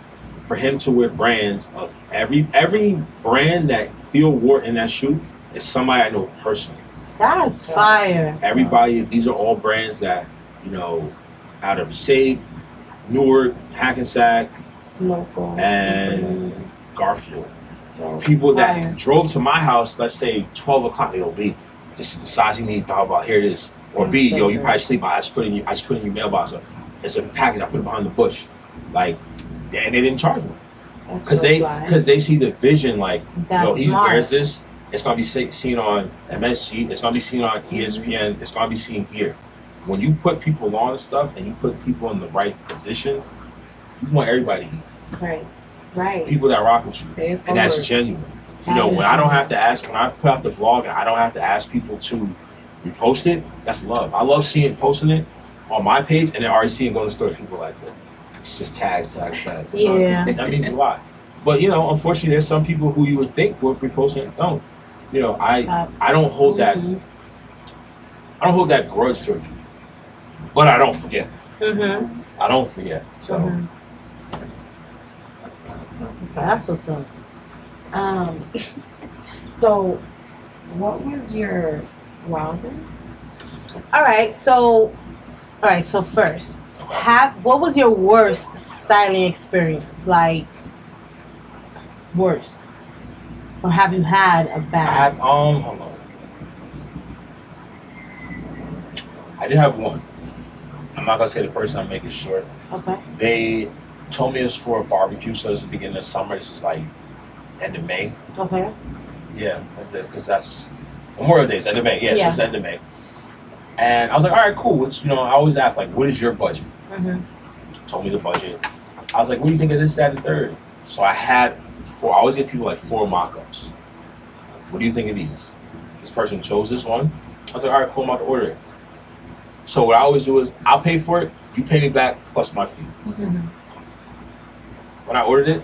for him to wear brands of every every brand that Theo wore in that shoot is somebody I know personally. That's fire. Everybody, these are all brands that, you know, out of Sape, Newark, Hackensack, local and Garfield. super- People that Fire. drove to my house, let's say 12 o'clock, yo, B, this is the size you need, blah, blah, here it is. Or B, yo, you probably sleep, I just put in your, I just put it in your mailbox. Or it's a package, I put it behind the bush. Like, and they didn't charge me. Because so they, because they see the vision, like, That's yo, he smart. wears this. It's gonna be seen on MSG. It's gonna be seen on E Mm-hmm. ESPN. It's gonna be seen here. When you put people on stuff and you put people in the right position, you want everybody to eat. right, right. People that rock with you, and that's genuine. You know, when I don't have to ask, when I put out the vlog and I don't have to ask people to repost it, that's love. I love seeing posting it on my page and then already seeing going to stores. People like, "Oh, it's just tags, tags, tags. You know? Yeah. that means a lot. But you know, unfortunately, there's some people who you would think would repost it don't. You know, I Uh, I don't hold that Mhm. I don't hold that grudge towards you, but I don't forget. Mm-hmm. I don't forget. So That's, that's a fact. That's what's up. Um, *laughs* so, what was your wildest? All right, so, all right, so first, have what was your worst styling experience? Like, worst, or have you had a bad? had um hold on. I did have one. I'm not gonna say the person. I'm making short. Okay. They told me it was for a barbecue, so it's the beginning of summer. This is like end of May. Okay. Yeah, because that's Memorial Day. It's end of May. Yeah, so it's end of May. And I was like, all right, cool. What's you know? I always ask like, what is your budget? Mm-hmm. told me the budget. I was like, what do you think of this, that, and third? So I had four, I always give people like four mock ups. What do you think of these? This person chose this one. I was like, all right, cool, I'm about to order it. So what I always do is I'll pay for it, you pay me back plus my fee. Mm-hmm. When I ordered it,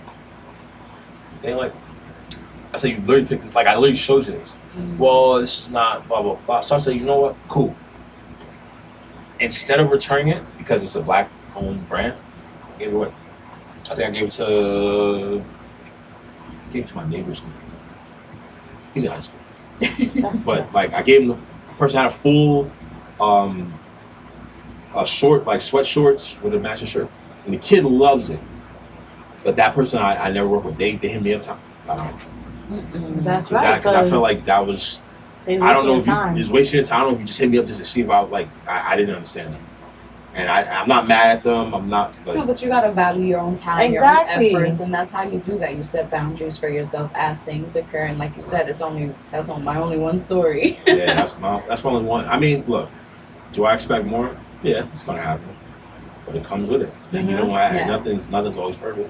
they like, I said, you literally picked this, like I literally showed you this. Well, this is not blah, blah, blah. So I said, you know what? Cool. Instead of returning it, because it's a black owned brand, I gave it away. I think I gave it to I gave it to my neighbor's He's in high school. *laughs* But like I gave him the person had a full um a short like sweat shorts with a matching shirt. And the kid loves it. But that person I, I never worked with, they they hit me up time. Um, Mm-mm. That's Cause, right. cause I feel like that was I don't know wasting if you time. just wasting your time. I don't know if you just hit me up just to see about like I, I didn't understand them, and I I'm not mad at them. I'm not, No, but but you gotta value your own time, Exactly. your own efforts, and that's how you do that. You set boundaries for yourself as things occur, and like you said, it's only that's on my only one story. yeah, that's not that's only one. I mean, look, do I expect more? Yeah, it's gonna happen, but it comes with it. And you know what? Mm-hmm. Yeah. Nothing's nothing's always perfect.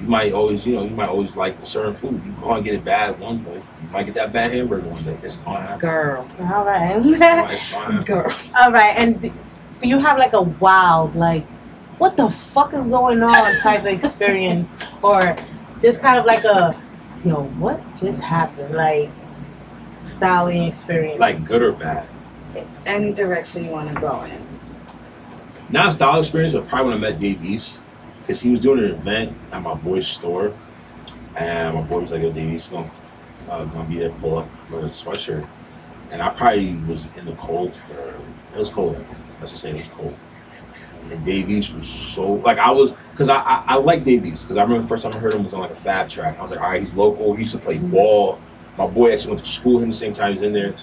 You might always, you know, you might always like a certain food. You gonna get it bad one day. You might get that bad hamburger one day. It's gonna happen. Girl, All right. It's gonna, it's gonna happen. girl. All right, and do, do you have like a wild, like, what the fuck is going on type of experience, *laughs* or just kind of like a, yo, what just happened, like, styling experience? Like good or bad. Any direction you want to go in. Not a style experience, but probably when I met Dave East, because he was doing an event at my boy's store, and my boy was like, "Yo, Dave East gonna uh, gonna be there, pull up with a sweatshirt," and I probably was in the cold for it was cold. Let's just say it was cold. And Dave East was so like I was because I, I I like Dave East because I remember the first time I heard him was on like a fab track. I was like, all right, he's local. He used to play ball. My boy actually went to school him the same time he's in there.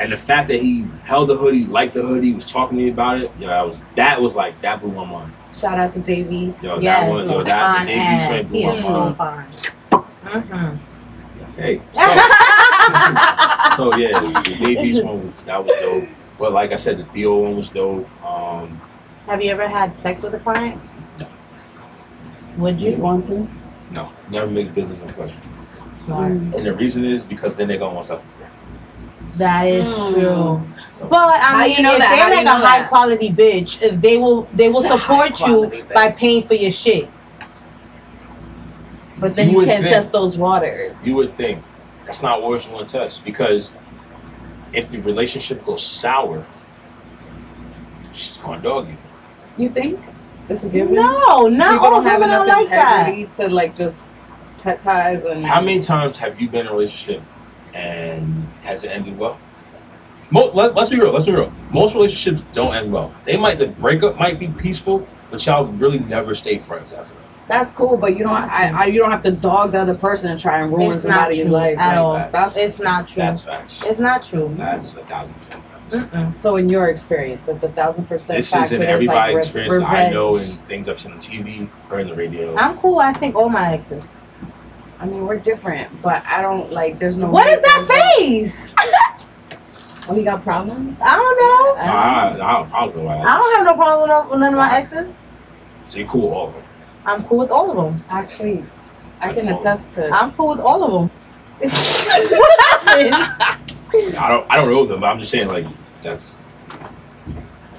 And the fact that he held the hoodie, liked the hoodie, was talking to me about it, yeah, I was that was like that blew my mind. Shout out to Dave East. Yo, yes, that one, yo, that fine the Dave ass. blew He my is so mind. fine. Mm-hmm. Hey, *laughs* so, so yeah, the Dave East one was that was dope. But like I said, the Theo one was dope. Um, Have you ever had sex with a client? No. Would You you? want to? no, never mix business and pleasure. Smart. Mm. And the reason is because then they're gonna want stuff for free. That is Mm. true. So But How I you mean, know if that? They're do like you a high that? quality bitch, they will they will It's a support you high-quality by bitch. paying for your shit. But then You you, would can't think. test those waters. you would think that's not worth you want to test because if the relationship goes sour, she's gonna dog you. You think? It's a given. No, not People all don't have women enough are like that. integrity to like just cut ties and. How many times have you been in a relationship and has it ended well? Mo- let's let's be real. Let's be real. Most relationships don't end well. They might the breakup might be peaceful, but y'all really never stay friends after that. That's cool, but you don't. I, I, you don't have to dog the other person and try and ruin It's not somebody's true life. at That's all. facts. That's It's not true. That's facts. It's not true. That's a thousand percent. Mm-mm. so. In your experience, that's a thousand percent This fact. isn't where there's, everybody's like, re- experience that I know revenge. and things I've seen on TV or in the radio. I'm cool. I think all my exes. I mean, we're different, but I don't like. There's no. What is there's that face? no- Oh, he got problems. I don't know. I, I, I, don't- I don't know. I don't have no problem with no- with none of my exes. So you're cool with all of them. I'm cool with all of them. Actually, I can attest to. I'm cool with all of them. what happened? I don't I don't know them, but I'm just saying like that's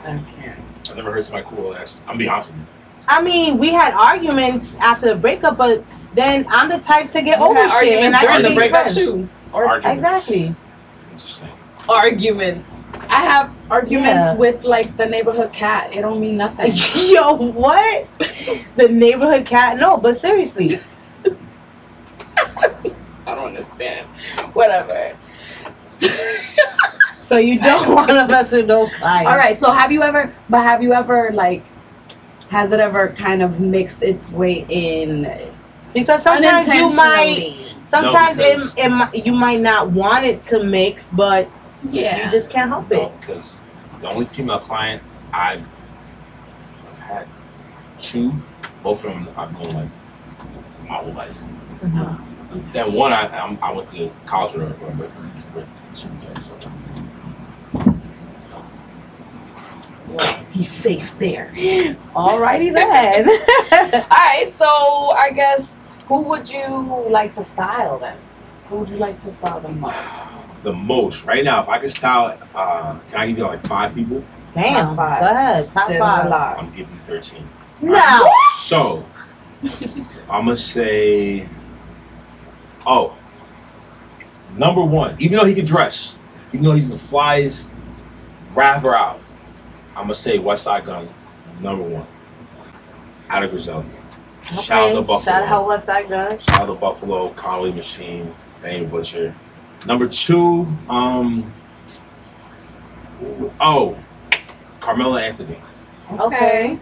I can't. I've never heard somebody cool that. I'm being honest with you. I mean, we had arguments after the breakup, but then I'm the type to get We over had shit, and arguments I during can the be breakup friends. too. Or Arguments. Exactly. I'm just saying. Arguments. I have arguments Yeah. with like the neighborhood cat. It don't mean nothing. *laughs* Yo, what? the neighborhood cat? No, but seriously. *laughs* I don't understand. Whatever. *laughs* So you don't want to mess with no clients. All right. So have you ever? But have you ever like? Has it ever kind of mixed its way in Because sometimes you might, sometimes because- it, it you might not want it to mix, but Yeah. you just can't help it. because the only female client I've, I've had two, both of them I've known like my whole life. Mhm. Then one I I'm, I went to college with, with, with, with super tight, so Well, he's safe there. Alrighty then. *laughs* All right. So I guess who would you like to style then? Who would you like to style the most? The most right now. If I could style, uh, can I give you like five people? Damn. Top five. Go ahead. Top Dead or five. I'm gonna give you thirteen. Now. *laughs* So I'm gonna say, oh, number one. Even though he can dress, even though he's the flyest rapper out, I'm gonna say Westside Gunn, number one. Out of Griselda. Shout out to Buffalo. Shout out what's that gun? Shout out to Buffalo, Conway Machine, Danny Butcher. Number two, um, oh, Carmelo Anthony. Okay.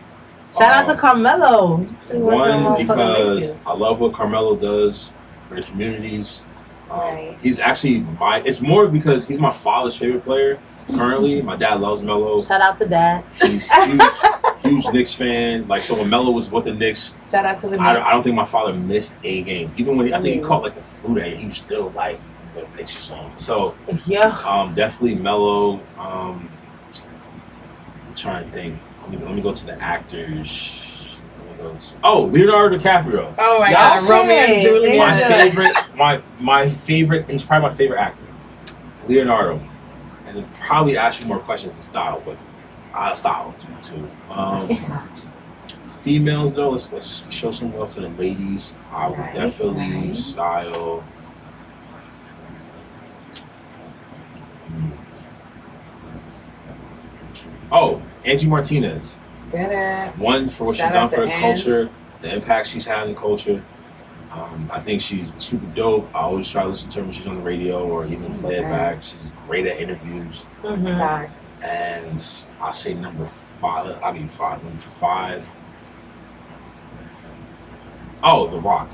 Shout out to Carmelo. She One because I love what Carmelo does for the communities. Um, Right. He's actually my. It's more because he's my father's favorite player currently. my dad loves Melo. Shout out to Dad. He's huge, huge Knicks fan. Like so, when Melo was with the Knicks, Shout out to the I, Knicks. I don't think my father missed a game. Even when he, I think he caught like the flu that he was still like the Knicks is on. So Yeah. um, definitely Melo. Um, I'm trying to think. Let me, let me go to the actors. Let me go to- oh, Leonardo DiCaprio. Oh my Yes. God, Romeo and Juliet. My favorite, my my favorite. He's probably my favorite actor, Leonardo. And then probably ask you more questions in style, but I style too. Um, females though, let's let's show some love to the ladies. I would Right, definitely right. style. Oh, Angie Martinez. Get it. One for what Shout she's done for to the Ange. culture, the impact she's had in culture. Um, I think she's super dope. I always try to listen to her when she's on the radio or even play it back. She's great at interviews. Mhm. And I'll say number five. I mean five. Number five. Oh, The Rock.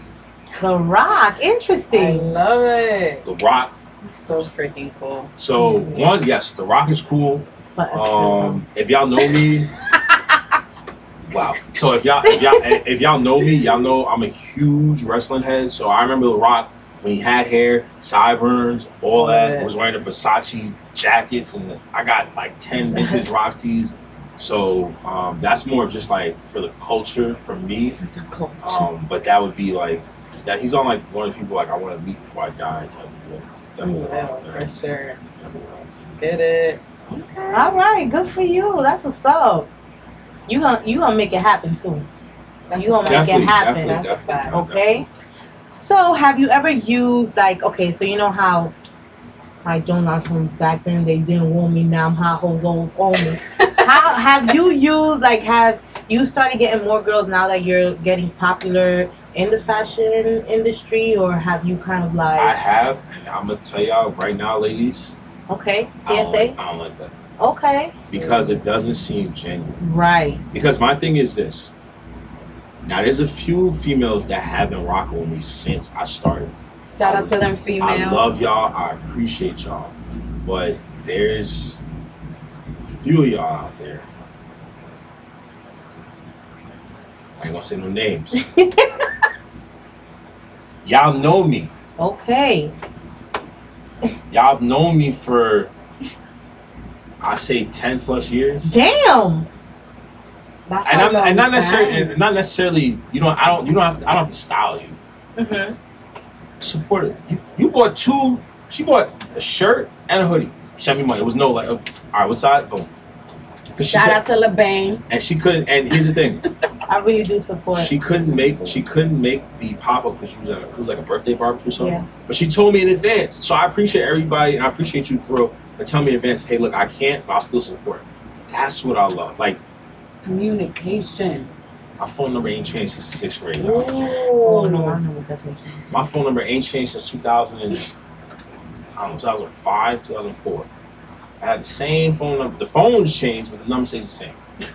The Rock. Interesting. I Interesting. love it. The Rock. He's so freaking cool. So one, yes, The Rock is cool. Um, if y'all know me, *laughs* wow. So if y'all if y'all if y'all know me, y'all know I'm a huge wrestling head. So I remember The Rock when he had hair, sideburns, all that. Yeah. Was wearing the Versace jackets, and the, I got like ten vintage Rock tees. So um, that's more just like for the culture for me. For the culture. Um, but that would be like that. He's on like one of the people like I want to meet before I die type of deal. Definitely. The Rock, Yeah, for sure. Definitely Get it. Okay. All right. Good for you. That's what's up. You gonna you gonna make it happen too. That's You gonna make it happen. definitely, That's a definitely, fact. Okay. So have you ever used like okay, so you know how like Joan Johnson back then they didn't want me, now I'm hot hoes old on me. *laughs* how have you used like have you started getting more girls now that you're getting popular in the fashion industry or have you kind of like? I have, and I'm gonna tell y'all right now, ladies. okay, I don't, PSA? like, I don't like that Okay. because it doesn't seem genuine. Right. Because my thing is this. Now, there's a few females that have been rocking with me since I started. Shout out to them females. I love y'all. I appreciate y'all. But there's a few of y'all out there. I ain't gonna say no names. *laughs* y'all know me. Okay. Y'all have known me for, I say, 10 plus years. Damn. That's and I'm and not necessarily and not necessarily you know I don't you don't have to, I don't have to style you Mhm. support it. You, you bought two. She bought a shirt and a hoodie. Sent me money. It was no like, all right, what size? Boom. 'Cause she Shout out to LeBain. and she couldn't. And here's the thing, *laughs* I really do support. she couldn't make she couldn't make the pop up because she was at a, it was like a birthday barbecue or something. Yeah. But she told me in advance, so I appreciate everybody and I appreciate you for real. But tell me in advance, hey, look, I can't, but I'll still support. That's what I love. Like Communication. my phone number ain't changed since sixth grade. y'all. Oh no, I know what that means. My phone number ain't changed since 2000 and I don't know, 2005, 2004. I had the same phone number. The phone's changed, but the number stays the same.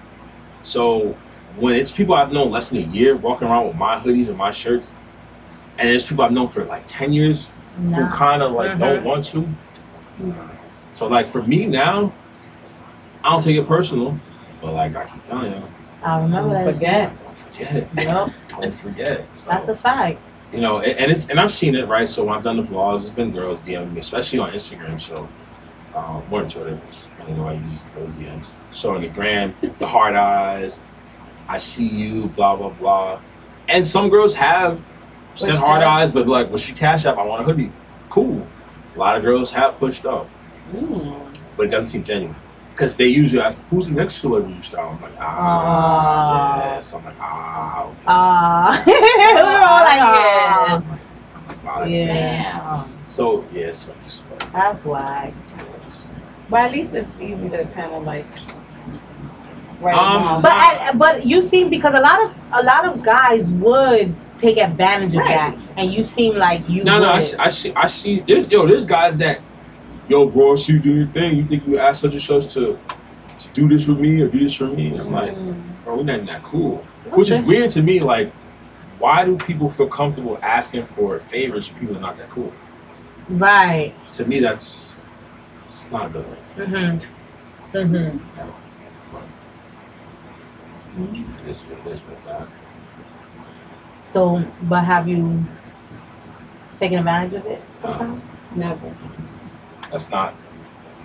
So when it's people I've known less than a year walking around with my hoodies and my shirts, and there's people I've known for like 10 years who kind of like Mhm. don't want to. So like for me now, I don't take it personal, but like I keep telling you, I remember Don't that. forget. don't forget, Yep, *laughs* don't forget. So, that's a fact. you know, and, and it's and I've seen it right. So when I've done the vlogs, it's been girls DMing me, especially on Instagram. So um, more than Twitter, 'cause I know I use those DMs. So on the gram, the hard eyes, I see you, blah blah blah, and some girls have sent Pushed hard up. eyes, but like, what's your cash app? I want a hoodie. Cool. A lot of girls have pushed up, Mm. but it doesn't seem genuine. Because they usually like, who's the next celebrity you style? I'm like, ah, yeah. So I'm like, ah, okay. Ah, we *laughs* were all like, ah. yes. Wow, Yeah. bad. So yeah, so, so That's why. But at least it's easy to kind of like write Um, it down. But I, but you seem because a lot of a lot of guys would take advantage of Right. that, and you seem like you. No, no, I would. see, I see, I see. There's yo, there's guys that, yo, bro, I see you do your thing. You think you ask such and such to, to do this with me or do this for me? And I'm like, Mm. bro, we're not that cool. Which is Okay. weird to me. Like, why do people feel comfortable asking for favors from people that are not that cool? right. To me, that's it's not a good thing. Mm-hmm. Mm-hmm. It is what it is with that. So, but have you taken advantage of it sometimes? Never. That's not.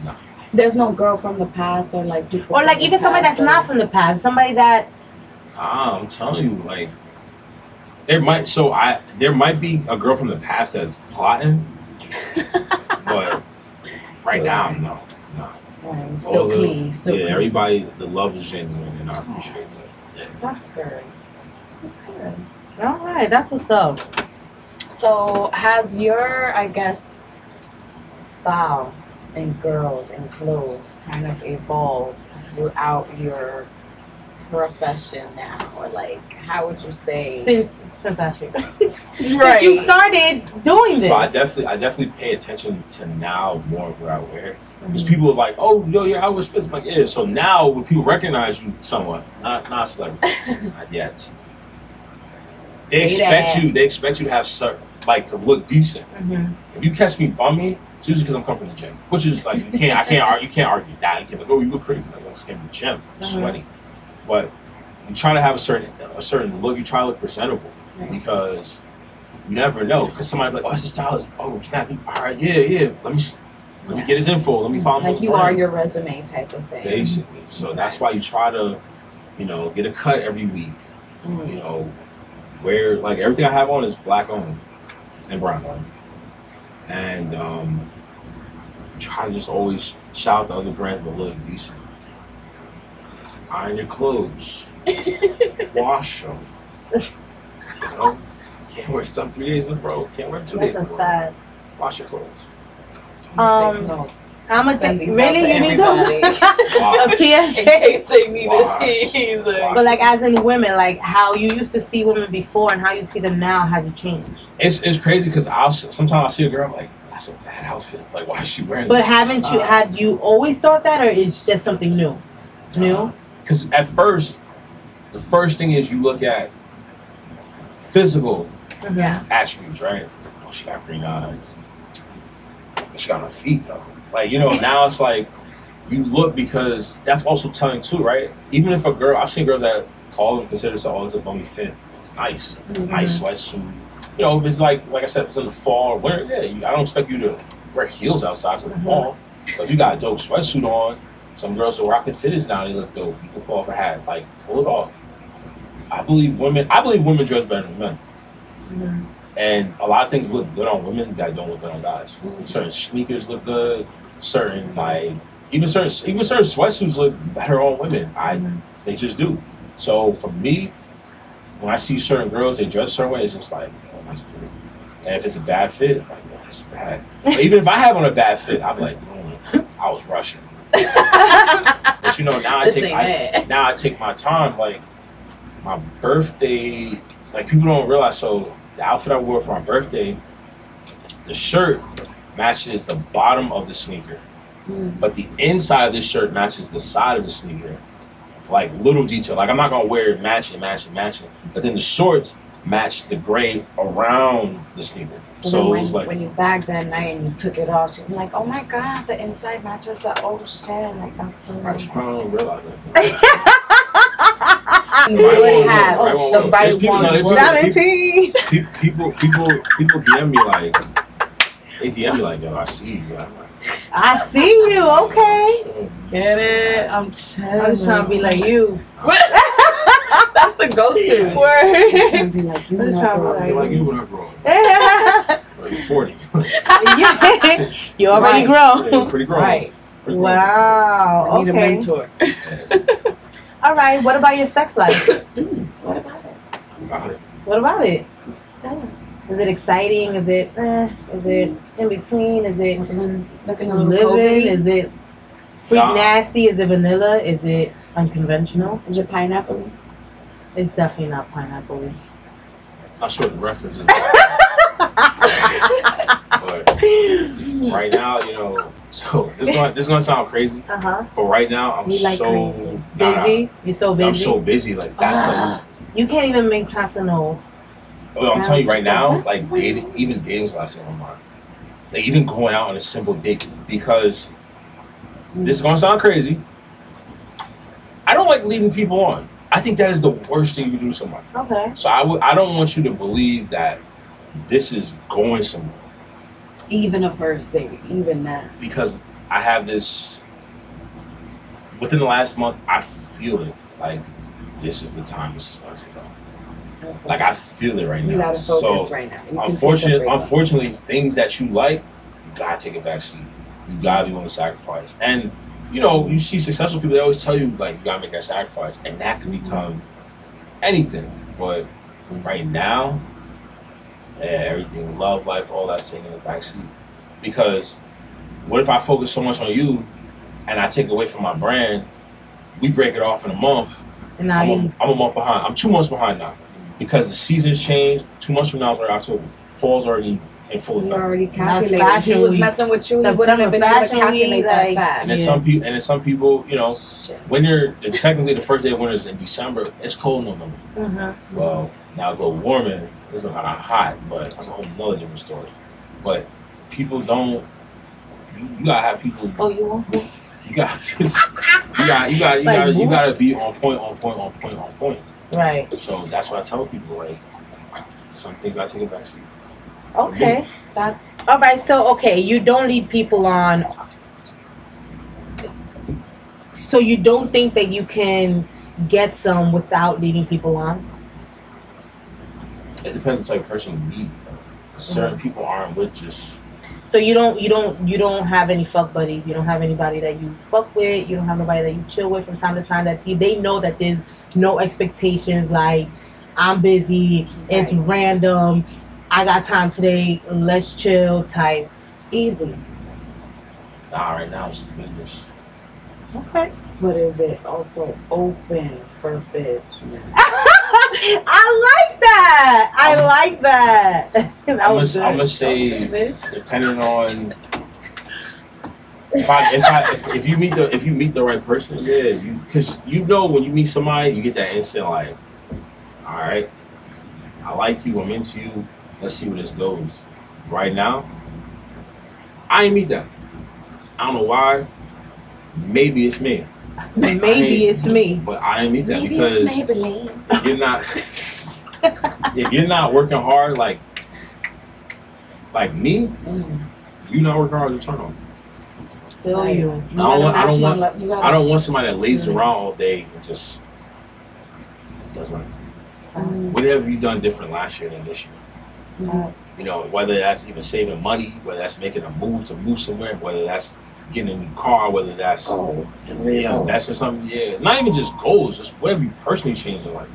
No. There's no girl from the past or like people. Or like even somebody past that's not from the past, somebody that Ah, I'm telling you, like, there might. So I, there might be a girl from the past that's plotting, *laughs* but right now, no, no. Right, All still the- clean, still yeah, clean. everybody, the love is genuine, and I appreciate that. Yeah. That's good. That's good. all right, that's what's up. So has your, I guess, style in girls and clothes kind of evolved throughout your profession now, or like how would you say? Since since last *laughs* year. Since right. you started doing this. So I definitely, I definitely pay attention to now more of what I wear. Mm-hmm. Because people are like, "Oh, yo, your outfit fits." I'm like, yeah. So now, when people recognize you somewhat, not not celebrity, *laughs* not yet. They Say expect that. you. They expect you to have certain, like to look decent. Mhm. If you catch me bumming, it's usually because I'm coming from the gym, which is like you can't, I can't, argue, you can't argue that. You can't like, oh, you look crazy. Like I just came from the gym, Mhm. sweaty. But you try to have a certain, a certain look. You try to look presentable Right. because you never know. Because somebody like, oh, that's a stylist. Oh, snap. All right, yeah, yeah. Let me, let me get his info. Let me him. like you are your resume type of thing. basically. So that's why you try to, you know, get a cut every week. You Mm. know, where like everything I have on is black owned and brown owned, and um, try to just always shout out the other brands but look decent. Iron your clothes, *laughs* wash them. You know, can't wear some three days in a row. Can't wear two That's days in a row. Wash your clothes. I'm Um, notes. I'm gonna Send take really you need to everybody. *laughs* a Wash. in PSA. case they need Wash. it. Wash. *laughs* But like as in women, like how you used to see women before and how you see them now, has it changed? It's it's crazy because I'll sometimes I'll see a girl I'm like that's a bad outfit. Like why is she wearing But that? haven't you Uh, had you always thought that, or it's just something new? New? Because at first, the first thing is you look at physical Yeah. attributes, right? Oh, she got green eyes. She got her feet though. Like you know, now it's like you look because that's also telling too, right? Even if a girl, I've seen girls that call and consider themselves, oh, it's a bummy fit. It's nice, Mhm. nice sweatsuit. You know, if it's like, like I said, if it's in the fall or winter, yeah, you, I don't expect you to wear heels outside to the Mhm. fall. But if you got a dope sweatsuit on, some girls are rocking fitteds now. They look dope. You can pull off a hat, like pull it off. I believe women. I believe women dress better than men. Mhm. And a lot of things look good on women that don't look good on guys. Certain sneakers look good. Certain like even certain even certain sweatsuits look better on women. I Mm. they just do. So for me, when I see certain girls they dress certain way, it's just like oh, that's good. And if it's a bad fit, I'm like oh, that's bad. But even if I have on a bad fit, I'm like mm, I was rushing. *laughs* But you know now I take I, now I take my time. Like my birthday, like people don't realize. So the outfit I wore for my birthday, the shirt matches the bottom of the sneaker, Mm. but the inside of this shirt matches the side of the sneaker. Like little detail. Like I'm not gonna wear it matching, matching, matching. But then the shorts match the gray around the sneaker. So, So, when, was like when you bagged that night and you took it off, be like, "Oh my god, the inside matches the old shit!" Like that's so. I just probably don't realize that. *laughs* You Right would one, have right the one. There's people- no, one. they would- put- Seventeen. Pe- people, people, people DM me like, they DM me like, yo, I see you. I'm like, I see you. Okay. "Oh, Get it? I'm chilling. I'm just trying to be like you. *laughs* That's the go-to. I'm *laughs* Word. trying to be like you. I'm know, trying to be like- You're like you when I grow up. Yeah. *laughs* Like, you're 40. you already Right. Yeah, grown. pretty grown. Right. Pretty grown. Wow. I need a Okay. mentor. Yeah, All right. What about your sex life? *laughs* Mm, what about it? about it. What about it? Tell us. Is it exciting? Is it? Eh, is it in between? Is it Has it been looking a little living? COVID? Is it freak Nah. nasty? Is it vanilla? Is it unconventional? Is it pineapple? It's definitely not pineapple. Not sure what the reference is. *laughs* *laughs* but right now, you know, so this is going this is gonna sound crazy, Uh huh. but right now I'm like so crazy. nah, Busy. You're so busy. I'm so busy. Like that's like you can't even make time for no. Well, I'm telling you right now, like dating, even dating's last thing on my mind. Like even going out on a simple date because this is gonna sound crazy. I don't like leading people on. I think that is the worst thing you can do to somebody. Okay. So I would, I don't want you to believe that this is going somewhere Even a first date, even that. because I have this. Within the last month, I feel it. Like this is the time this is gonna take off. Like I feel it right you now. gotta focus so right now. You can take a unfortunately, unfortunately, things that you like, you gotta take a back seat. You gotta be willing to sacrifice. And you know, you see successful people, they always tell you like you gotta make that sacrifice, and that can become anything. But right now, yeah, everything, love, life, all that that's taking the back seat. Because what if I focus so much on you, and I take away from my brand? We break it off in a month. And now I'm you. a, I'm a month behind. I'm two months behind now because the seasons changed. Two months from now is already October. Fall's already in full You effect. already That's calculated. If fashion he was week. messing with you, he wouldn't have been able to fashion week, calculate that like- fast. And then Yeah. some people, and then some people, you know, Shit. when you're the, technically the first day of winter is in December. It's cold in November. Mhm. Well, now go warming. It's not hot, but that's a whole nother different story. But people don't. You, you gotta have people. Oh, you want? You got. *laughs* you got. You got. You like, got. You gotta be on point. On point. On point. On point. Right. So that's what I tell people. Like some things I take a backseat. Okay. That's All right. So okay, you don't lead people on. So you don't think that you can get some without leading people on? It depends on the type of person you meet. Certain mm-hmm. people aren't with just So you don't you don't you don't have any fuck buddies. You don't have anybody that you fuck with. You don't have nobody that you chill with from time to time. That you, they know that there's no expectations. Like I'm busy. It's random. I got time today. Let's chill. Type. easy. nah. Right now it's just business. Okay. But is it also open for business? *laughs* I like that. I like that. *laughs* that I'm was gonna, I'm gonna say depending on if I if I if, if you meet the if you meet the right person, yeah, you because you know when you meet somebody, you get that instant like, all right, I like you, I'm into you. Let's see where this goes. Right now, I ain't meet that. I don't know why. Maybe it's me, Maybe it's me. but I ain't meet that Maybe because it's Maybelline. if you're not if you're not working hard like like me, Mm. you not working hard as a turn on. Feel you. You I don't gotta want- I don't want- lo- gotta- I don't want somebody that lays Mhm. around all day and just does nothing. Mm. What have you done different last year than this year? Mhm. You know, whether that's even saving money, whether that's making a move to move somewhere, whether that's getting a new car, whether that's oh, Goals. yeah, investing something. Yeah, not even just goals, just whatever you personally change in life.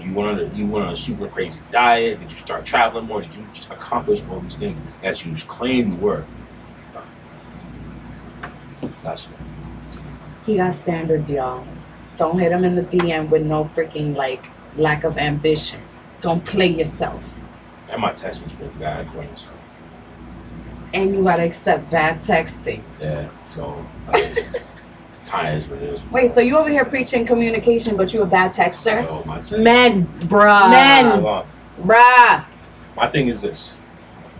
You went on a, you went on a super crazy diet. Did you start traveling more? Did you just accomplish all these things that you claimed you were? That's He got standards, y'all. Don't hit him in the DM with no freaking like lack of ambition. Don't play yourself. and my texting's pretty bad, according to And you gotta accept bad texting. Yeah, so uh, kind is what it is. Wait, so you over here preaching communication, but you a bad texter? Oh, my text- Men. Bruh. Men. Hold on. Bruh. My thing is this: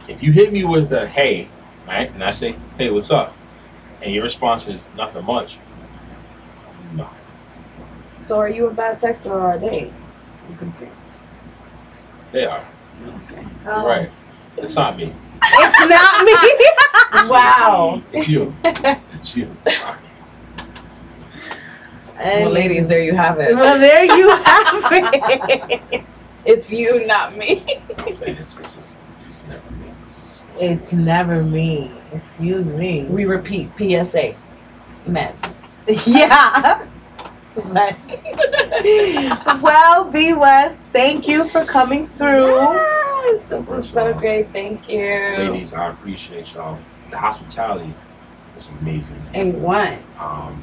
if you hit me with a "Hey," right, and I say, "Hey, what's up," and your response is nothing much, no, So are you a bad texter or are they? I'm confused. they are. Okay. You're Oh. right. It's not me. It's not me. *laughs* Wow. It's you. It's you. And- Well, ladies, there you have it. Well, there you have it. *laughs* It's you, not me. I'm it's, it's just it's never me. It's, It's never me. Excuse me. We repeat PSA. Men. *laughs* Yeah. But- well, B West, thank you for coming through. Yes, this is so great. Thank you. ladies, I appreciate y'all. The hospitality is amazing. A1. Um,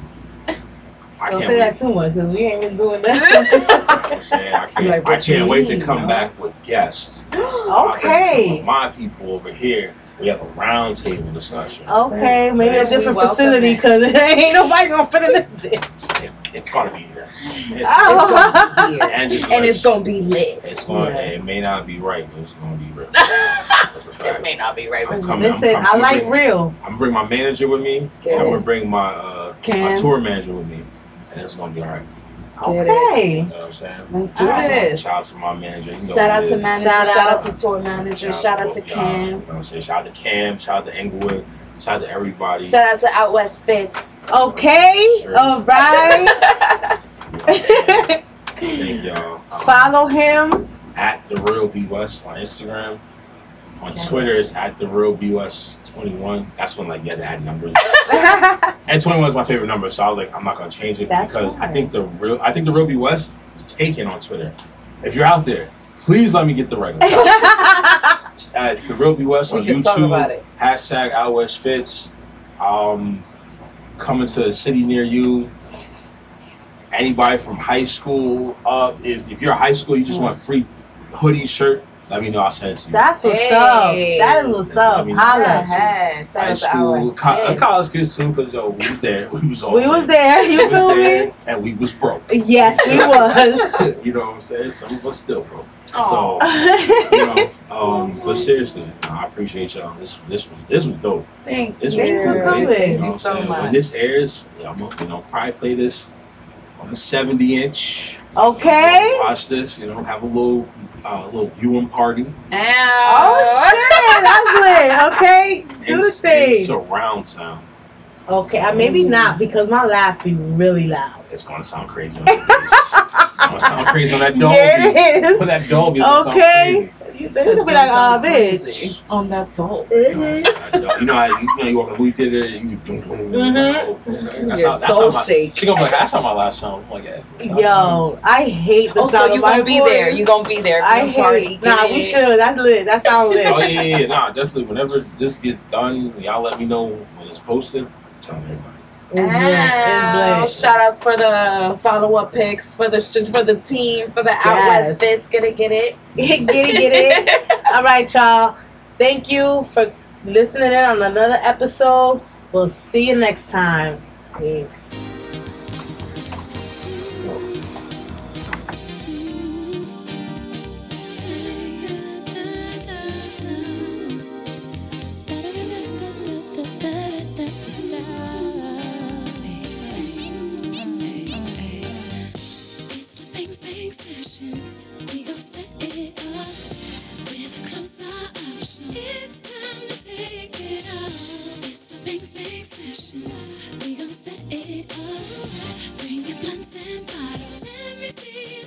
I Don't can't say that too much because we ain't been doing *laughs* *laughs* I'm that. saying I can't. I can't wait to mean, *laughs* come no? back with guests. *gasps* I some okay. of my people over here. We have a round table discussion. Okay, maybe a We different welcome facility it. because *laughs* ain't nobody gonna fit in this bitch. It, it's gonna be here. It's, Oh. It's gonna be *laughs* here. and just And it's gonna be lit. It's going. Yeah. It may not be right, but it's going to be real. *laughs* That's a it fact. may not be right, but coming. Listen, I'm, I I'm like bring, real. I'm gonna bring my manager with me. Get and I'm gonna bring my uh, my Cam. tour manager with me, and it's gonna be all right. Get. Okay. You know what I'm saying? let's do Shout out, to, this. shout out to my manager. You know Shout out to it is. manager, Shout shout, out. out to tour manager, shout out to both y'all. You know Cam, what I'm saying? Shout out to Cam. Shout out to Englewood. Shout out to everybody. shout out to Outwest Fits. Okay. Sure. All right. You *laughs* know what I'm saying? Thank y'all. Um, Follow him. at the real B West on Instagram. On Okay. Twitter, it's at the real B West 21. That's when like you had to add numbers. *laughs* And 21 is my favorite number, so I was like, I'm not gonna change it That's because I think the real I think the real B West is taken on Twitter. If you're out there, please let me get the regular. *laughs* uh, it's the real B West on We can talk about YouTube. Hashtag Outwest Fits. Um, coming to a city near you. Anybody from high school up, if, if you're a high school, you just Mm. want free hoodie, shirt, let me know. I'll send it to you. That's what's Hey. up. That is what's up. I mean, Holla. Ahead. Shout high out to Out school, co- college kids too, because yo, we was there. *laughs* We was all We was there. We You was feel there, me? and we was broke. Yes, we *laughs* was. *laughs* you know what I'm saying? Some of us still broke. Aw. So you know, um, but seriously, I appreciate y'all. This this was this was dope. Thank This you. was Thank you for coming. You know Thank what you I'm so saying? much. When this airs, yeah, I'm gonna you know probably play this on a 70 inch. okay. Watch this. You know, have a little uh, little viewing party. Oh shit, that's lit. *laughs* Okay, do the And, and thing. surround sound. Okay, uh, maybe not because my laugh be really loud. It's gonna sound crazy on that. It's gonna sound crazy on that *laughs* Dolby. Yeah, it Put that Dolby. it's sound Okay. Crazy. You think it'll be like, oh, bitch. On that soul. You know, Mhm. what I'm saying? *laughs* you know how you, you know you walk in the movie theater, you do boom, boom, boom, Mhm. boom, boom. That's Your how that's soul how my, shake. she gonna be like, that's how my last song. I'm like, yeah. that's how Yo, I hate the Oh, sound so you of my gonna be voice. there? You gonna be there? I Viewing party. hate. Nah, get we should. That's lit. That sound *laughs* lit. Oh yeah, yeah, yeah, nah, definitely. Whenever this gets done, y'all let me know when it's posted. Tell everybody. It's lit. It's lit. shout out for the follow up pics for the for the team for the Out Yes. West Fits. Get it, get it, *laughs* get it, get it. *laughs* All right, y'all. Thank you for listening in on another episode. We'll see you next time. Peace.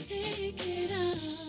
take it off.